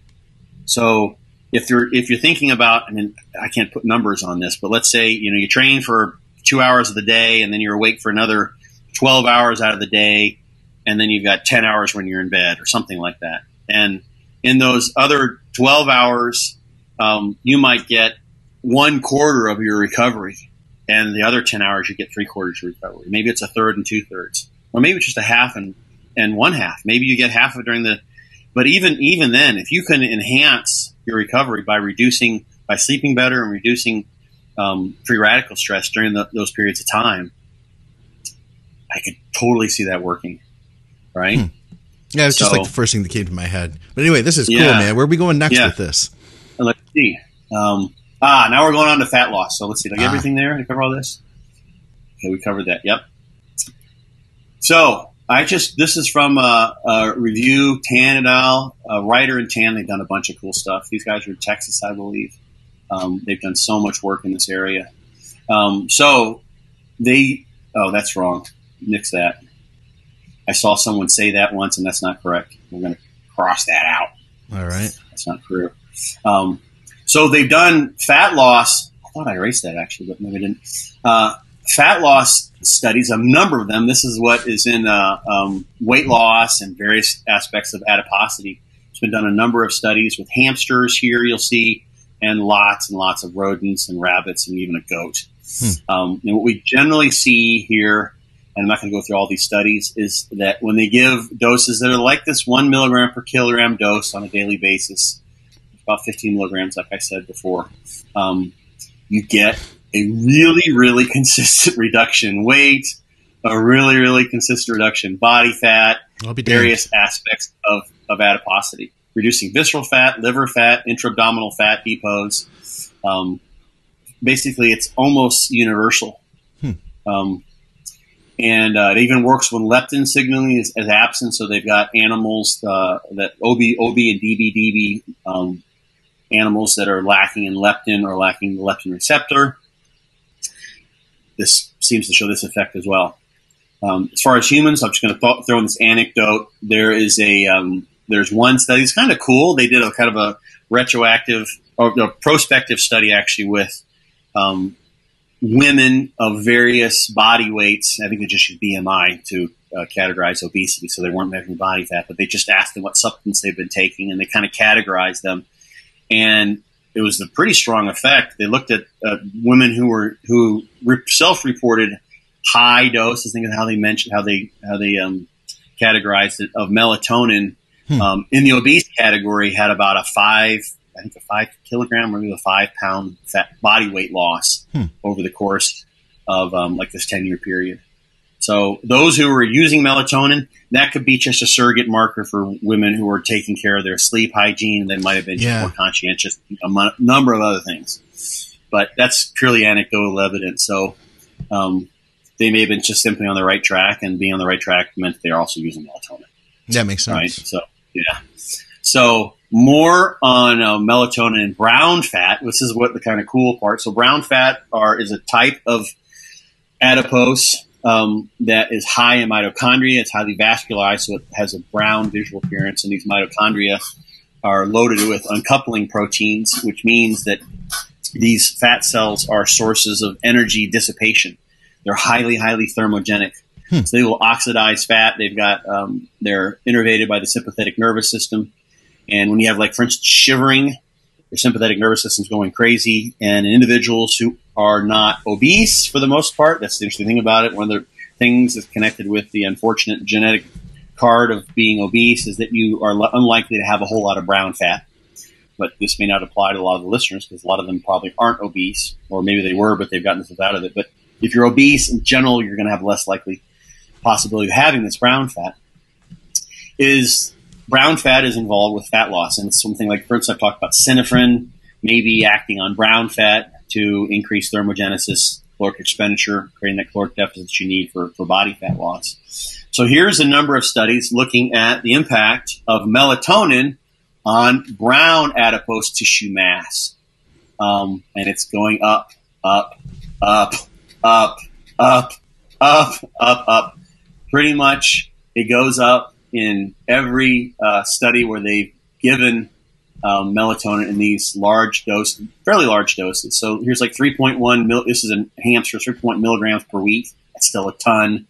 So if you're if you're thinking about, I mean, I can't put numbers on this, but let's say you know you train for two hours of the day, and then you're awake for another twelve hours out of the day, and then you've got ten hours when you're in bed or something like that. And in those other twelve hours, um, you might get one quarter of your recovery, and the other ten hours you get three quarters of recovery. Maybe it's a third and two thirds, or maybe it's just a half and and one half. Maybe you get half of it during the. But even even then, if you can enhance your recovery by reducing by sleeping better and reducing um, free radical stress during the, those periods of time, I could totally see that working. Right? Hmm. Yeah, it's just like the first thing that came to my head. But anyway, this is cool, man. Where are we going next Yeah. with this? Let's see. Um, ah, now we're going on to fat loss. So let's see. Did I get Ah. everything there? Did I cover all this? Okay, we covered that. Yep. So I just this is from a, a review Tan et al. A Reiter in Tan. They've done a bunch of cool stuff. These guys are in Texas, I believe. Um, they've done so much work in this area. Um, so they oh that's wrong. Nix that. I saw someone say that once, and that's not correct. We're going to cross that out. All right. That's not true. Um, so they've done fat loss. I thought I erased that actually, but maybe I didn't. Uh, fat loss studies, a number of them. This is what is in uh, um, weight loss and various aspects of adiposity. It's been done a number of studies with hamsters here, you'll see, and lots and lots of rodents and rabbits and even a goat. Hmm. Um, and what we generally see here, and I'm not going to go through all these studies, is that when they give doses that are like this one milligram per kilogram dose on a daily basis, about 15 milligrams, like I said before, um, you get a really, really consistent reduction in weight, a really, really consistent reduction in body fat, various aspects of, of adiposity, reducing visceral fat, liver fat, intra-abdominal fat depots. Um, basically, it's almost universal. Hmm. Um, and uh, it even works when leptin signaling is, is absent. So they've got animals uh, that OB, OB, and DB, DB um, animals that are lacking in leptin or lacking the leptin receptor this seems to show this effect as well. Um, as far as humans, I'm just going to th- throw in this anecdote. There is a um, there's one study. It's kind of cool. They did a kind of a retroactive or a prospective study actually with um, women of various body weights. I think they just used BMI to uh, categorize obesity, so they weren't measuring body fat, but they just asked them what supplements they've been taking, and they kind of categorized them. And it was a pretty strong effect. They looked at uh, women who were who re- self-reported high doses. Think of how they mentioned how they how they um, categorized it of melatonin hmm. um, in the obese category had about a five, I think a five kilogram or maybe a five pound fat body weight loss hmm. over the course of um, like this ten year period. So those who are using melatonin, that could be just a surrogate marker for women who are taking care of their sleep hygiene. They might have been yeah. more conscientious, a number of other things. But that's purely anecdotal evidence. So um, they may have been just simply on the right track, and being on the right track meant they're also using melatonin. That makes sense. Right? So yeah. So more on uh, melatonin and brown fat. This is what the kind of cool part. So brown fat are is a type of adipose um, that is high in mitochondria. It's highly vascularized, so it has a brown visual appearance. And these mitochondria are loaded with uncoupling proteins, which means that these fat cells are sources of energy dissipation. They're highly, highly thermogenic. Hmm. So they will oxidize fat. They've got um, they're innervated by the sympathetic nervous system. And when you have, like, for instance, shivering, your sympathetic nervous system's going crazy. And in individuals who are not obese for the most part, that's the interesting thing about it. One of the things that's connected with the unfortunate genetic card of being obese is that you are unlikely to have a whole lot of brown fat. But this may not apply to a lot of the listeners because a lot of them probably aren't obese, or maybe they were, but they've gotten this out of it. But if you're obese in general, you're going to have less likely possibility of having this brown fat. Is brown fat is involved with fat loss, and it's something like, instance, I've talked about synephrine maybe acting on brown fat to increase thermogenesis, caloric expenditure, creating that caloric deficit that you need for, for body fat loss. So here's a number of studies looking at the impact of melatonin on brown adipose tissue mass. Um, and it's going up, up, up, up, up, up, up, up. Pretty much it goes up in every uh, study where they've given um, melatonin in these large doses, fairly large doses. So here's like 3.1 mil. This is a hamster, 3.1 milligrams per week. That's still a ton.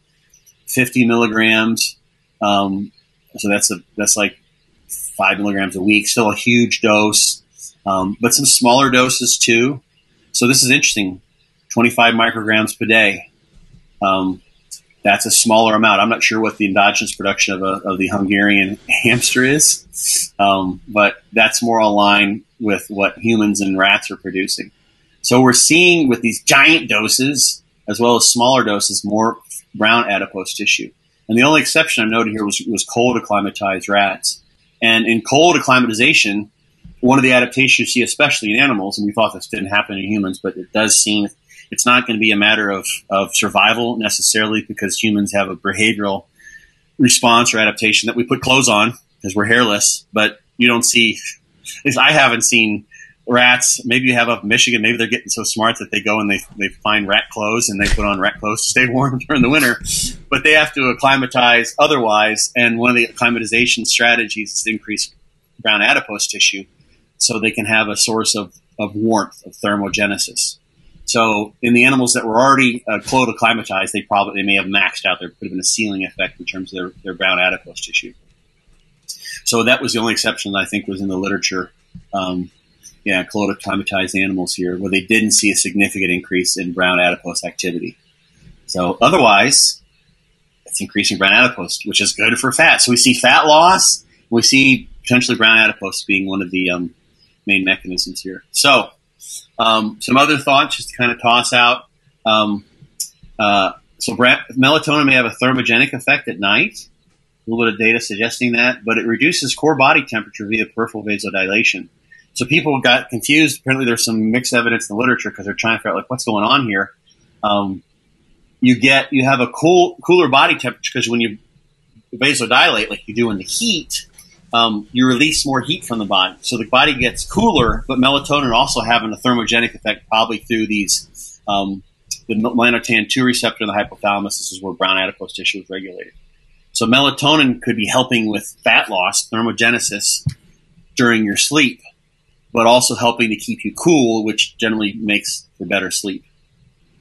50 milligrams. Um, so that's a that's like five milligrams a week. Still a huge dose, um, but some smaller doses too. So this is interesting. 25 micrograms per day. Um, that's a smaller amount. I'm not sure what the endogenous production of, a, of the Djungarian hamster is, um, but that's more aligned with what humans and rats are producing. So we're seeing with these giant doses, as well as smaller doses, more brown adipose tissue. And the only exception I noted here was, was cold acclimatized rats. And in cold acclimatization, one of the adaptations you see, especially in animals, and we thought this didn't happen in humans, but it does seem it's not going to be a matter of, of survival necessarily because humans have a behavioral response or adaptation that we put clothes on because we're hairless, but you don't see, at least I haven't seen rats. Maybe you have up Michigan. Maybe they're getting so smart that they go and they, they find rat clothes and they put on rat clothes to stay warm during the winter. But they have to acclimatize otherwise. And one of the acclimatization strategies is to increase brown adipose tissue so they can have a source of, of warmth, of thermogenesis. So in the animals that were already uh, acclimatized, they probably they may have maxed out. There could have been a ceiling effect in terms of their, their brown adipose tissue. So that was the only exception that I think was in the literature. Um, yeah, clothed acclimatized animals here, where they didn't see a significant increase in brown adipose activity. So otherwise, it's increasing brown adipose, which is good for fat. So we see fat loss. We see potentially brown adipose being one of the um, main mechanisms here. So um, some other thoughts just to kind of toss out. Um, uh, so melatonin may have a thermogenic effect at night. A little bit of data suggesting that, but it reduces core body temperature via peripheral vasodilation. So people got confused. Apparently, there's some mixed evidence in the literature because they're trying to figure out like what's going on here. Um, you get you have a cool cooler body temperature because when you vasodilate like you do in the heat, um, you release more heat from the body. So the body gets cooler, but melatonin also having a thermogenic effect probably through these um, the melatonin 2 receptor in the hypothalamus. This is where brown adipose tissue is regulated. So melatonin could be helping with fat loss, thermogenesis during your sleep, but also helping to keep you cool, which generally makes for better sleep.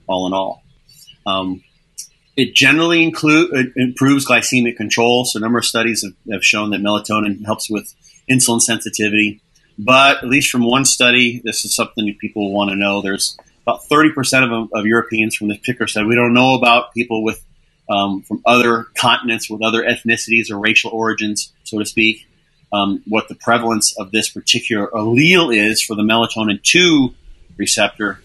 All in all. Um, it generally include, it improves glycemic control. So a number of studies have, have shown that melatonin helps with insulin sensitivity. But at least from one study, this is something people want to know. There's about 30% of, of Europeans from this particular study. We don't know about people with um, from other continents with other ethnicities or racial origins, so to speak, um, what the prevalence of this particular allele is for the melatonin 2 receptor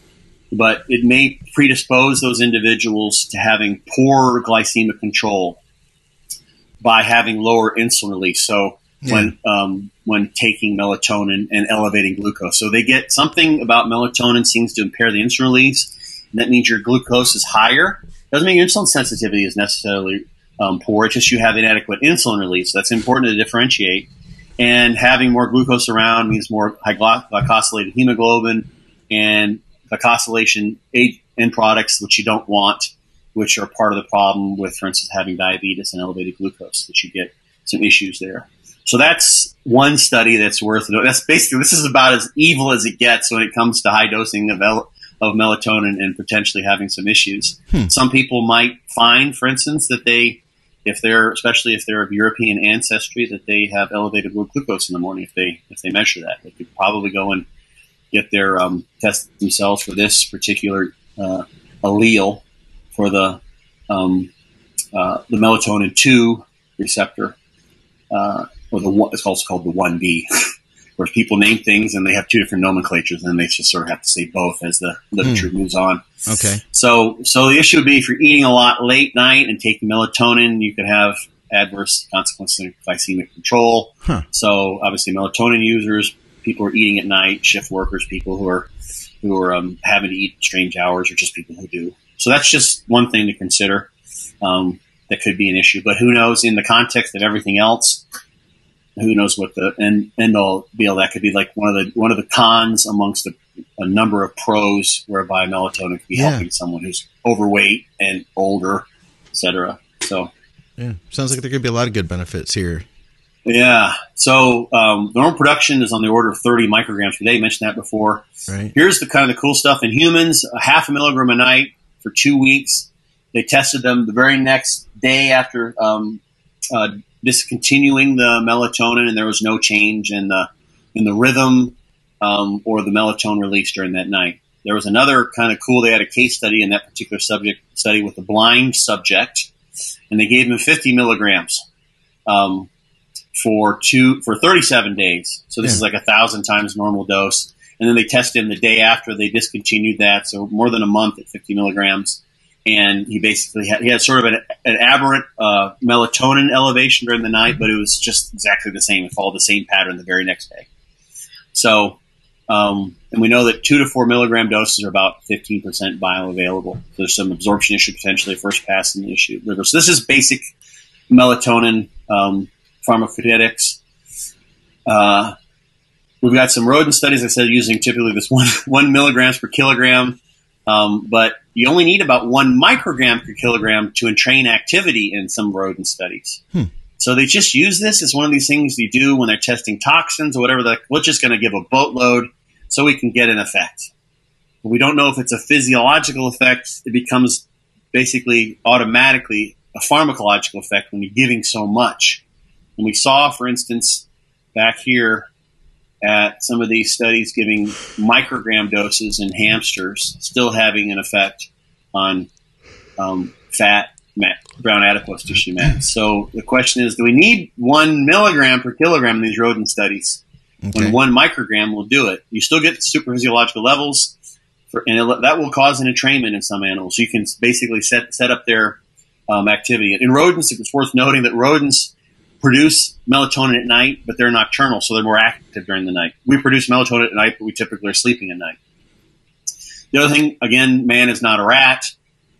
but it may predispose those individuals to having poor glycemic control by having lower insulin release. So yeah. when um, when taking melatonin and elevating glucose, so they get something about melatonin seems to impair the insulin release. And that means your glucose is higher. Doesn't mean your insulin sensitivity is necessarily um, poor. It's just you have inadequate insulin release. That's important to differentiate. And having more glucose around means more high glycosylated hemoglobin and glycosylation end products, which you don't want, which are part of the problem with, for instance, having diabetes and elevated glucose, that you get some issues there. So that's one study that's worth it. That's basically, this is about as evil as it gets when it comes to high dosing of, of melatonin and potentially having some issues. Hmm. Some people might find, for instance, that they, if they're, especially if they're of European ancestry, that they have elevated blood glucose in the morning if they, if they measure that. They could probably go and get their um, test themselves for this particular uh, allele for the um, uh, the melatonin two receptor, uh, or the one, it's also called the one B, where people name things and they have two different nomenclatures, and they just sort of have to say both as the literature hmm. moves on. Okay. So so the issue would be if you're eating a lot late night and taking melatonin, you could have adverse consequences of glycemic control. Huh. So obviously, melatonin users people who are eating at night, shift workers, people who are who are um, having to eat strange hours, or just people who do. So that's just one thing to consider. Um, that could be an issue, but who knows? In the context of everything else, who knows what the end end all be all that could be like one of the one of the cons amongst a, a number of pros whereby melatonin could be yeah. helping someone who's overweight and older, etc. So yeah, sounds like there could be a lot of good benefits here. Yeah. So um, normal production is on the order of 30 micrograms per day. I mentioned that before. Right. Here's the kind of the cool stuff in humans: a half a milligram a night for two weeks. They tested them the very next day after um, uh, discontinuing the melatonin, and there was no change in the in the rhythm um, or the melatonin release during that night. There was another kind of cool. They had a case study in that particular subject study with a blind subject, and they gave him 50 milligrams. Um, for two for 37 days. So this yeah. is like a thousand times normal dose. And then they tested him the day after they discontinued that, so more than a month at 50 milligrams. And he basically had, he had sort of an, an aberrant uh, melatonin elevation during the night, but it was just exactly the same. It followed the same pattern the very next day. So Um, and we know that two to four milligram doses are about 15% bioavailable. So there's some absorption issue potentially first pass in the issue liver. So this is basic melatonin um, pharmacokinetics. Uh, we've got some rodent studies, I said, using typically this one, one milligrams per kilogram. Um, but you only need about one microgram per kilogram to entrain activity in some rodent studies. Hmm. So they just use this as one of these things you do when they're testing toxins or whatever. Like, we're just going to give a boatload so we can get an effect. we don't know if it's a physiological effect. It becomes basically automatically a pharmacological effect when you're giving so much. And we saw, for instance, back here at some of these studies giving microgram doses in hamsters, still having an effect on um, fat, brown adipose tissue mass. So the question is, do we need one milligram per kilogram in these rodent studies? Okay. When one microgram will do it, you still get super physiological levels, for, and it, that will cause an entrainment in some animals. You can basically set set up their um, activity. In rodents, it's worth noting that rodents produce melatonin at night, but they're nocturnal, so they're more active during the night. We produce melatonin at night, but we typically are sleeping at night. The other thing, again, man is not a rat,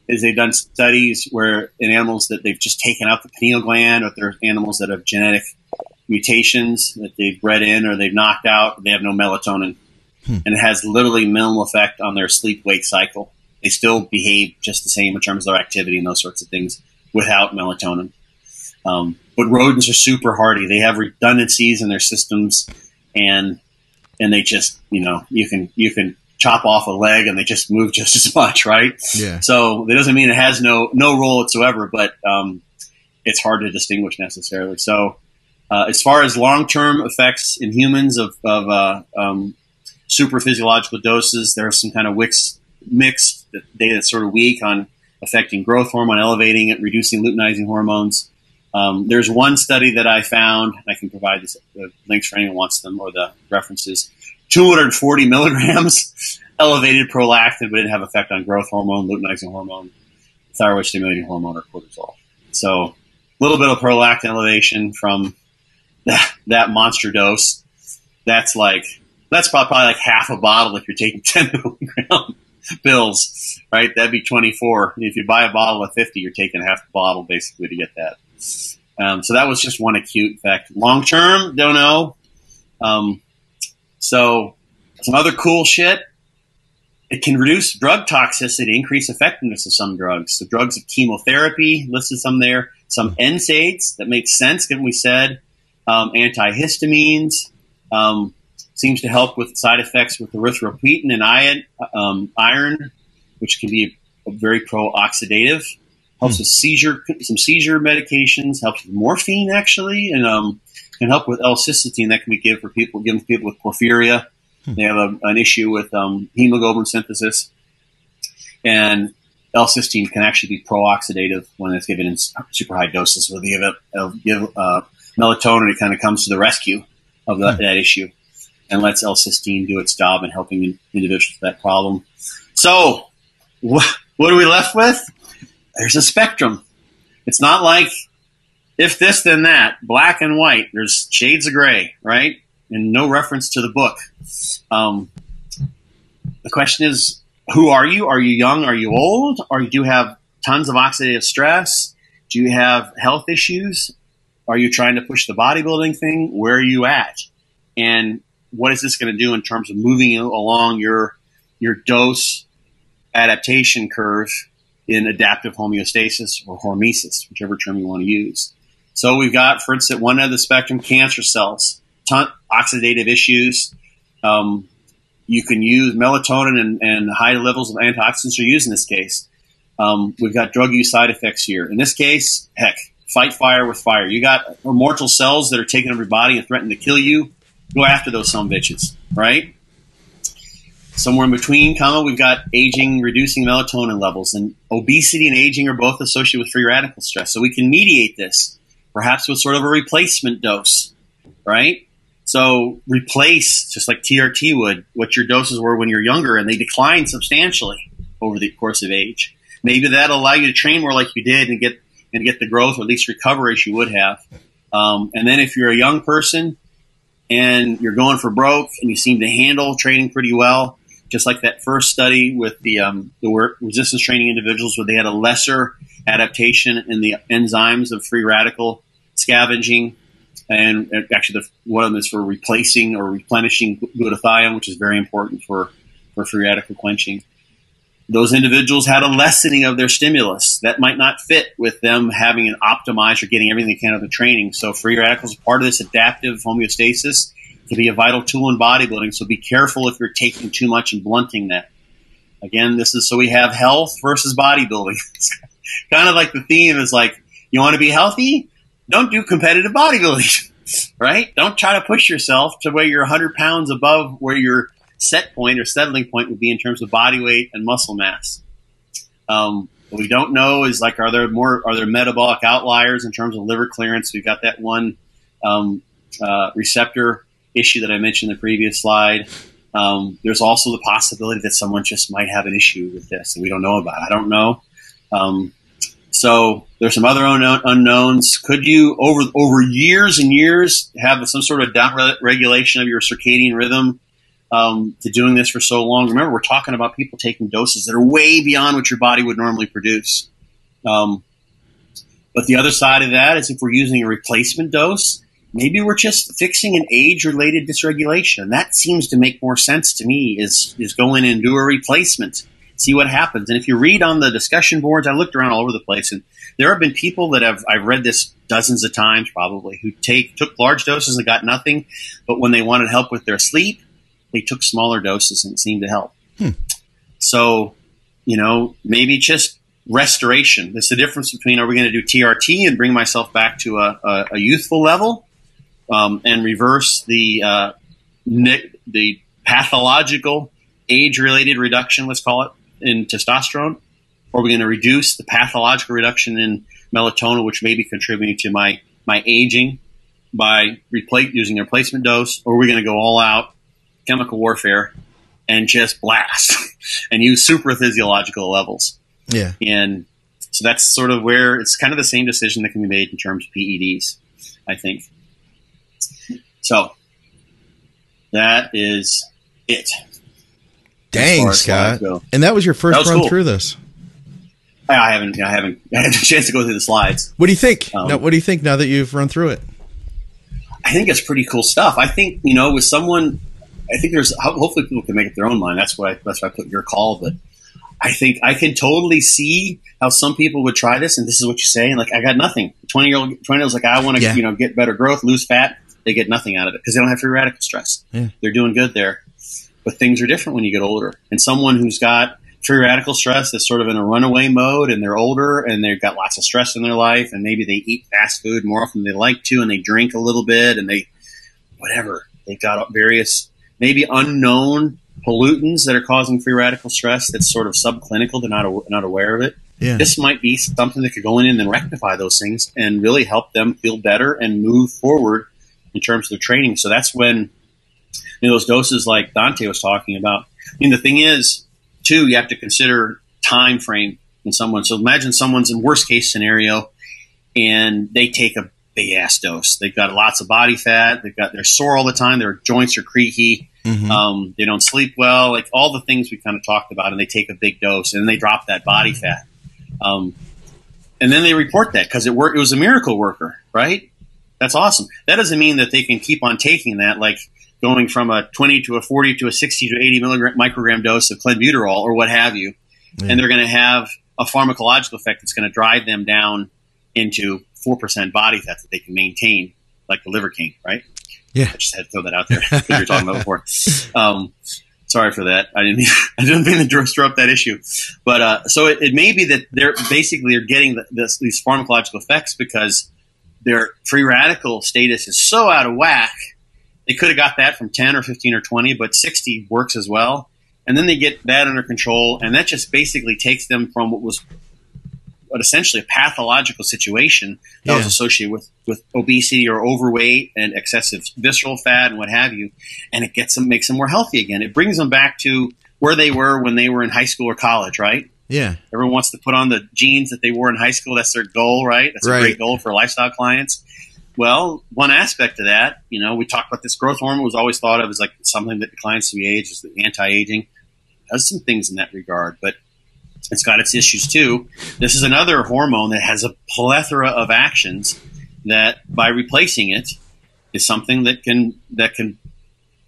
is they've done studies where in animals that they've just taken out the pineal gland, or they're animals that have genetic mutations that they've bred in or they've knocked out, they have no melatonin. Hmm. And it has literally minimal effect on their sleep wake cycle they still behave just the same in terms of their activity and those sorts of things without melatonin. Um, but rodents are super hardy. They have redundancies in their systems, and and they just you know you can you can chop off a leg and they just move just as much, right? Yeah. So that doesn't mean it has no no role whatsoever, but um, it's hard to distinguish necessarily. So uh, as far as long term effects in humans of, of uh, um, super physiological doses, there are some kind of Wicks mixed data that's sort of weak on affecting growth hormone, elevating it, reducing luteinizing hormones. Um, there's one study that I found, and I can provide this, the links for anyone who wants them or the references. 240 milligrams elevated prolactin, but didn't have effect on growth hormone, luteinizing hormone, thyroid stimulating hormone, or cortisol. So a little bit of prolactin elevation from that, that monster dose. That's like that's probably like half a bottle if you're taking 10 milligram pills, right? That'd be 24. If you buy a bottle of 50, you're taking half the bottle basically to get that. Um, so that was just one acute effect. Long term, don't know. Um, so some other cool shit. It can reduce drug toxicity, increase effectiveness of some drugs. So drugs of chemotherapy, listed some there. Some NSAIDs that makes sense given we said um, antihistamines. Um, seems to help with side effects with erythropoietin and iron, um, iron which can be very pro-oxidative. Helps hmm. with seizure, some seizure medications. Helps with morphine actually, and um, can help with L-cysteine that can be given for people given to people with porphyria. Hmm. They have a, an issue with um, hemoglobin synthesis, and L-cysteine can actually be pro-oxidative when it's given in super high doses. Where they give, it, give uh, melatonin, it kind of comes to the rescue of the, hmm. that issue and lets L-cysteine do its job in helping individuals with that problem. So, wh- what are we left with? There's a spectrum. It's not like if this then that, black and white. There's shades of gray, right? And no reference to the book. Um, the question is, who are you? Are you young? Are you old? Do you have tons of oxidative stress? Do you have health issues? Are you trying to push the bodybuilding thing? Where are you at? And what is this going to do in terms of moving along your your dose adaptation curve in adaptive homeostasis or hormesis, whichever term you want to use. So we've got, for instance, one end of the spectrum, cancer cells, ton, oxidative issues. Um, you can use melatonin and, and, high levels of antioxidants are used in this case. Um, we've got drug use side effects here. In this case, heck, fight fire with fire. You got immortal cells that are taking over your body and threatening to kill you go after those some bitches, right? Somewhere in between, comma, we've got aging, reducing melatonin levels, and obesity and aging are both associated with free radical stress. So we can mediate this, perhaps with sort of a replacement dose, right? So replace, just like TRT would, what your doses were when you're younger, and they decline substantially over the course of age. Maybe that'll allow you to train more like you did and get and get the growth or at least recovery as you would have. Um, and then if you're a young person, and you're going for broke, and you seem to handle training pretty well, just like that first study with the um, the resistance training individuals, where they had a lesser adaptation in the enzymes of free radical scavenging, and actually the, one of them is for replacing or replenishing glutathione, which is very important for for free radical quenching. Those individuals had a lessening of their stimulus that might not fit with them having an optimized or getting everything they can out of the training. So free radicals are part of this adaptive homeostasis can be a vital tool in bodybuilding. So be careful if you're taking too much and blunting that. Again, this is so we have health versus bodybuilding. kind of like the theme is like, you want to be healthy? Don't do competitive bodybuilding, right? Don't try to push yourself to where you're 100 pounds above where you're set point or settling point would be in terms of body weight and muscle mass. Um, what we don't know is like, are there more, are there metabolic outliers in terms of liver clearance? We've got that one um, uh, receptor issue that I mentioned in the previous slide. Um, there's also the possibility that someone just might have an issue with this that we don't know about. I don't know. Um, so there's some other unknown, unknowns. Could you over over years and years have some sort of down regulation of your circadian rhythm um, to doing this for so long. Remember, we're talking about people taking doses that are way beyond what your body would normally produce. Um, but the other side of that is if we're using a replacement dose, maybe we're just fixing an age-related dysregulation. That seems to make more sense to me. Is is go in and do a replacement, see what happens. And if you read on the discussion boards, I looked around all over the place, and there have been people that have I've read this dozens of times probably who take took large doses and got nothing, but when they wanted help with their sleep they took smaller doses and it seemed to help. Hmm. So, you know, maybe just restoration. There's the difference between are we going to do TRT and bring myself back to a, a, a youthful level um, and reverse the uh, the pathological age related reduction, let's call it, in testosterone, or are we going to reduce the pathological reduction in melatonin, which may be contributing to my my aging by replace, using a replacement dose, or are we going to go all out chemical warfare and just blast and use super physiological levels. Yeah. And so that's sort of where it's kind of the same decision that can be made in terms of PEDs, I think. So that is it. Dang, Scott. And that was your first was run cool. through this. I haven't. I haven't had a chance to go through the slides. What do you think? Um, now, what do you think now that you've run through it? I think it's pretty cool stuff. I think you know, with someone I think there's hopefully people can make up their own mind. That's why I, that's why I put your call. But I think I can totally see how some people would try this, and this is what you say, and like I got nothing. Twenty year old twenty year olds like I want to yeah. you know get better growth, lose fat. They get nothing out of it because they don't have free radical stress. Yeah. They're doing good there, but things are different when you get older. And someone who's got free radical stress that's sort of in a runaway mode and they're older and they've got lots of stress in their life and maybe they eat fast food more often than they like to and they drink a little bit and they whatever they've got various maybe unknown pollutants that are causing free radical stress that's sort of subclinical. They're not, not aware of it. Yeah. This might be something that could go in and then rectify those things and really help them feel better and move forward in terms of their training. So that's when you know, those doses like Dante was talking about. I mean, the thing is, too, you have to consider time frame in someone. So imagine someone's in worst case scenario and they take a big ass dose. They've got lots of body fat. They've got they're sore all the time. Their joints are creaky. Mm-hmm. Um, they don't sleep well. Like all the things we kind of talked about, and they take a big dose and they drop that body mm-hmm. fat. Um, and then they report that because it worked. It was a miracle worker, right? That's awesome. That doesn't mean that they can keep on taking that, like going from a 20 to a 40 to a 60 to 80 milligram microgram dose of clenbuterol or what have you, yeah. and they're going to have a pharmacological effect that's going to drive them down into 4% body fat that they can maintain, like the liver king, right? Yeah. I just had to throw that out there because you were talking about before. Um, sorry for that. I didn't mean, I didn't mean to stir up that issue. But uh, so it, it, may be that they're basically are getting the, this, these pharmacological effects because their free radical status is so out of whack. They could have got that from 10 or 15 or 20, but 60 works as well. And then they get that under control, and that just basically takes them from what was but essentially a pathological situation that yeah. was associated with, with obesity or overweight and excessive visceral fat and what have you. And it gets them, makes them more healthy again. It brings them back to where they were when they were in high school or college, right? Yeah. Everyone wants to put on the jeans that they wore in high school. That's their goal, right? That's right. a great goal for lifestyle clients. Well, one aspect of that, you know, we talked about this growth hormone was always thought of as like something that declines to the age, is the anti-aging. Does some things in that regard, but it's got its issues too. This is another hormone that has a plethora of actions that by replacing it is something that can that can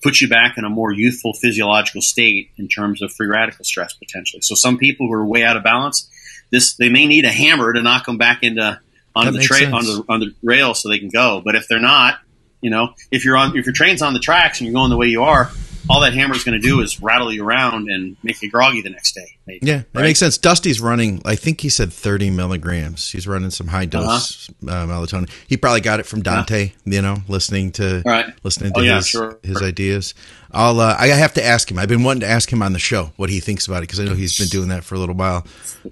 put you back in a more youthful physiological state in terms of free radical stress potentially. So some people who are way out of balance, this they may need a hammer to knock them back into onto That the train on the on the rail so they can go. But if they're not, you know, if you're on if your train's on the tracks and you're going the way you are, all that hammer is going to do is rattle you around and make you groggy the next day. Maybe, Yeah, that right? makes sense. Dusty's running, I think he said 30 milligrams. He's running some high Uh-huh. dose uh melatonin. He probably got it from Dante, you know, listening to Right. listening to Oh, yeah, his, sure. his ideas. I'll uh, I have to ask him. I've been wanting to ask him on the show what he thinks about it because I know he's been doing that for a little while.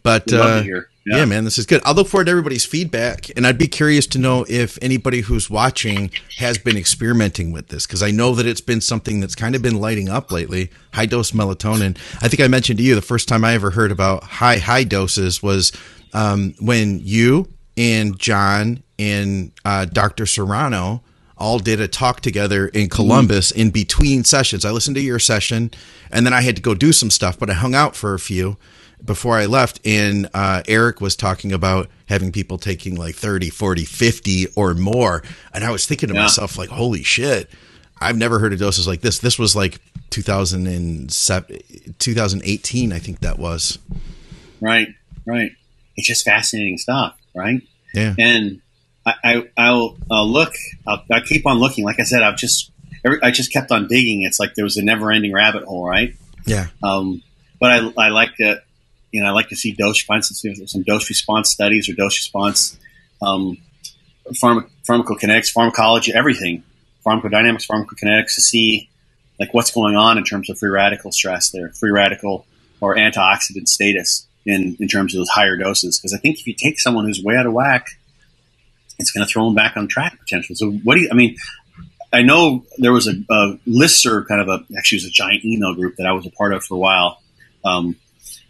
But uh. Yeah. Yeah. man, this is good. I'll look forward to everybody's feedback, and I'd be curious to know if anybody who's watching has been experimenting with this because I know that it's been something that's kind of been lighting up lately. High dose melatonin. I think I mentioned to you the first time I ever heard about high high doses was um, when you and John and uh, Dr. Serrano all did a talk together in Columbus in between sessions. I listened to your session, and then I had to go do some stuff, but I hung out for a few before I left. And uh, Eric was talking about having people taking like 30, 40, 50 or more. And I was thinking to Yeah. myself, like, holy shit. I've never heard of doses like this. This was like 2007, 2018, I think that was. Right, right. It's just fascinating stuff, right? Yeah. And I, I I'll, I'll look. I'll, I keep on looking. Like I said, I've just I just kept on digging. It's like there was a never-ending rabbit hole, right? Yeah. Um, but I, I like to, you know, I like to see dose, find some, some dose response studies or dose response, um, pharma, pharmacokinetics, pharmacology, everything, pharmacodynamics, pharmacokinetics to see like what's going on in terms of free radical stress there, free radical or antioxidant status in, in terms of those higher doses. Because I think if you take someone who's way out of whack, it's going to throw them back on track potentially. So what do you, I mean, I know there was a, a listserv kind of a, actually it was a giant email group that I was a part of for a while. Um,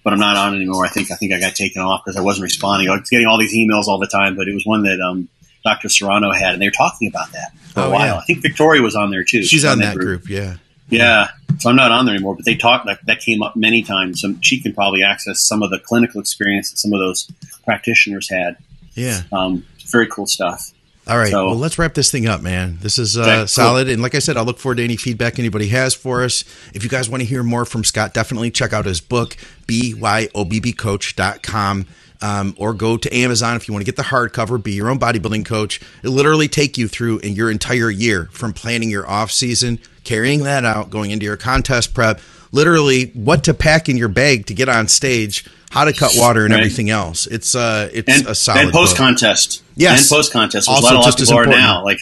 but I'm not on anymore. I think, I think I got taken off because I wasn't responding. I was getting all these emails all the time, but it was one that, um, Dr. Serrano had, and they were talking about that for Oh, a while. yeah. I think Victoria was on there too. She's on that group. Yeah. Yeah, so I'm not on there anymore, but they talked that that came up many times. So she can probably access some of the clinical experience that some of those practitioners had. Yeah. Um, very cool stuff. All right. So- well, let's wrap this thing up, man. This is uh, cool. solid. And like I said, I'll look forward to any feedback anybody has for us. If you guys want to hear more from Scott, definitely check out his book, byobbcoach.com. Um, or go to Amazon if you want to get the hardcover, be your own bodybuilding coach. It literally take you through in your entire year from planning your off season, carrying that out, going into your contest prep, literally what to pack in your bag to get on stage, how to cut water and Right. everything else. It's uh it's And, a solid and post contest. Yes. And post contest. Also a lot, lot just of as important. now. Like,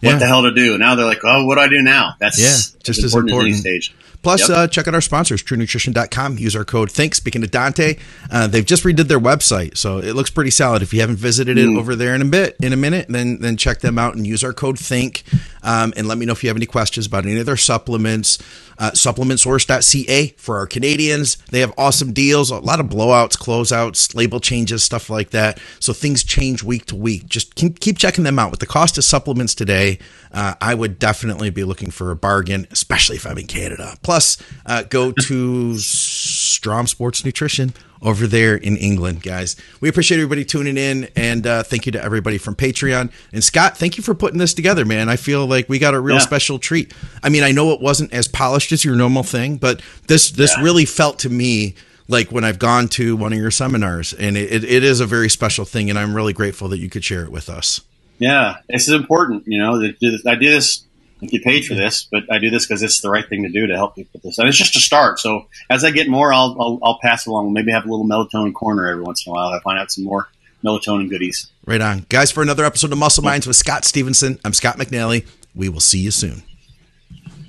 what Yeah. the hell to do? Now they're like, oh, what do I do now? That's Yeah, just as important, important. stage. Plus, Yep. uh, check out our sponsors, truenutrition.com. Use our code THINK. Speaking to Dante, uh, they've just redid their website, so it looks pretty solid. If you haven't visited it Mm. over there in a bit, in a minute, then then check them out and use our code THINK. Um, and let me know if you have any questions about any of their supplements. Uh, supplementsource.ca for our Canadians. They have awesome deals, a lot of blowouts, closeouts, label changes, stuff like that. So things change week to week. Just keep, keep checking them out. With the cost of supplements today, uh, I would definitely be looking for a bargain, especially if I'm in Canada. Plus, uh, go to Strom Sports Nutrition over there in England, guys. We appreciate everybody tuning in, and uh, thank you to everybody from Patreon. And Scott, thank you for putting this together, man. I feel like we got a real Yeah. special treat. I mean, I know it wasn't as polished as your normal thing, but this this Yeah. really felt to me like when I've gone to one of your seminars, and it, it, is a very special thing, and I'm really grateful that you could share it with us. Yeah, this is important. You know, I do this. I get paid for this, but I do this because it's the right thing to do to help people with this, and it's just a start. So as I get more, I'll I'll, I'll pass along. Maybe have a little melatonin corner every once in a while. I find out some more melatonin goodies. Right on, guys. For another episode of Muscle Minds with Scott Stevenson, I'm Scott McNally. We will see you soon.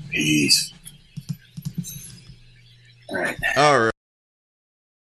Peace. All right. All right.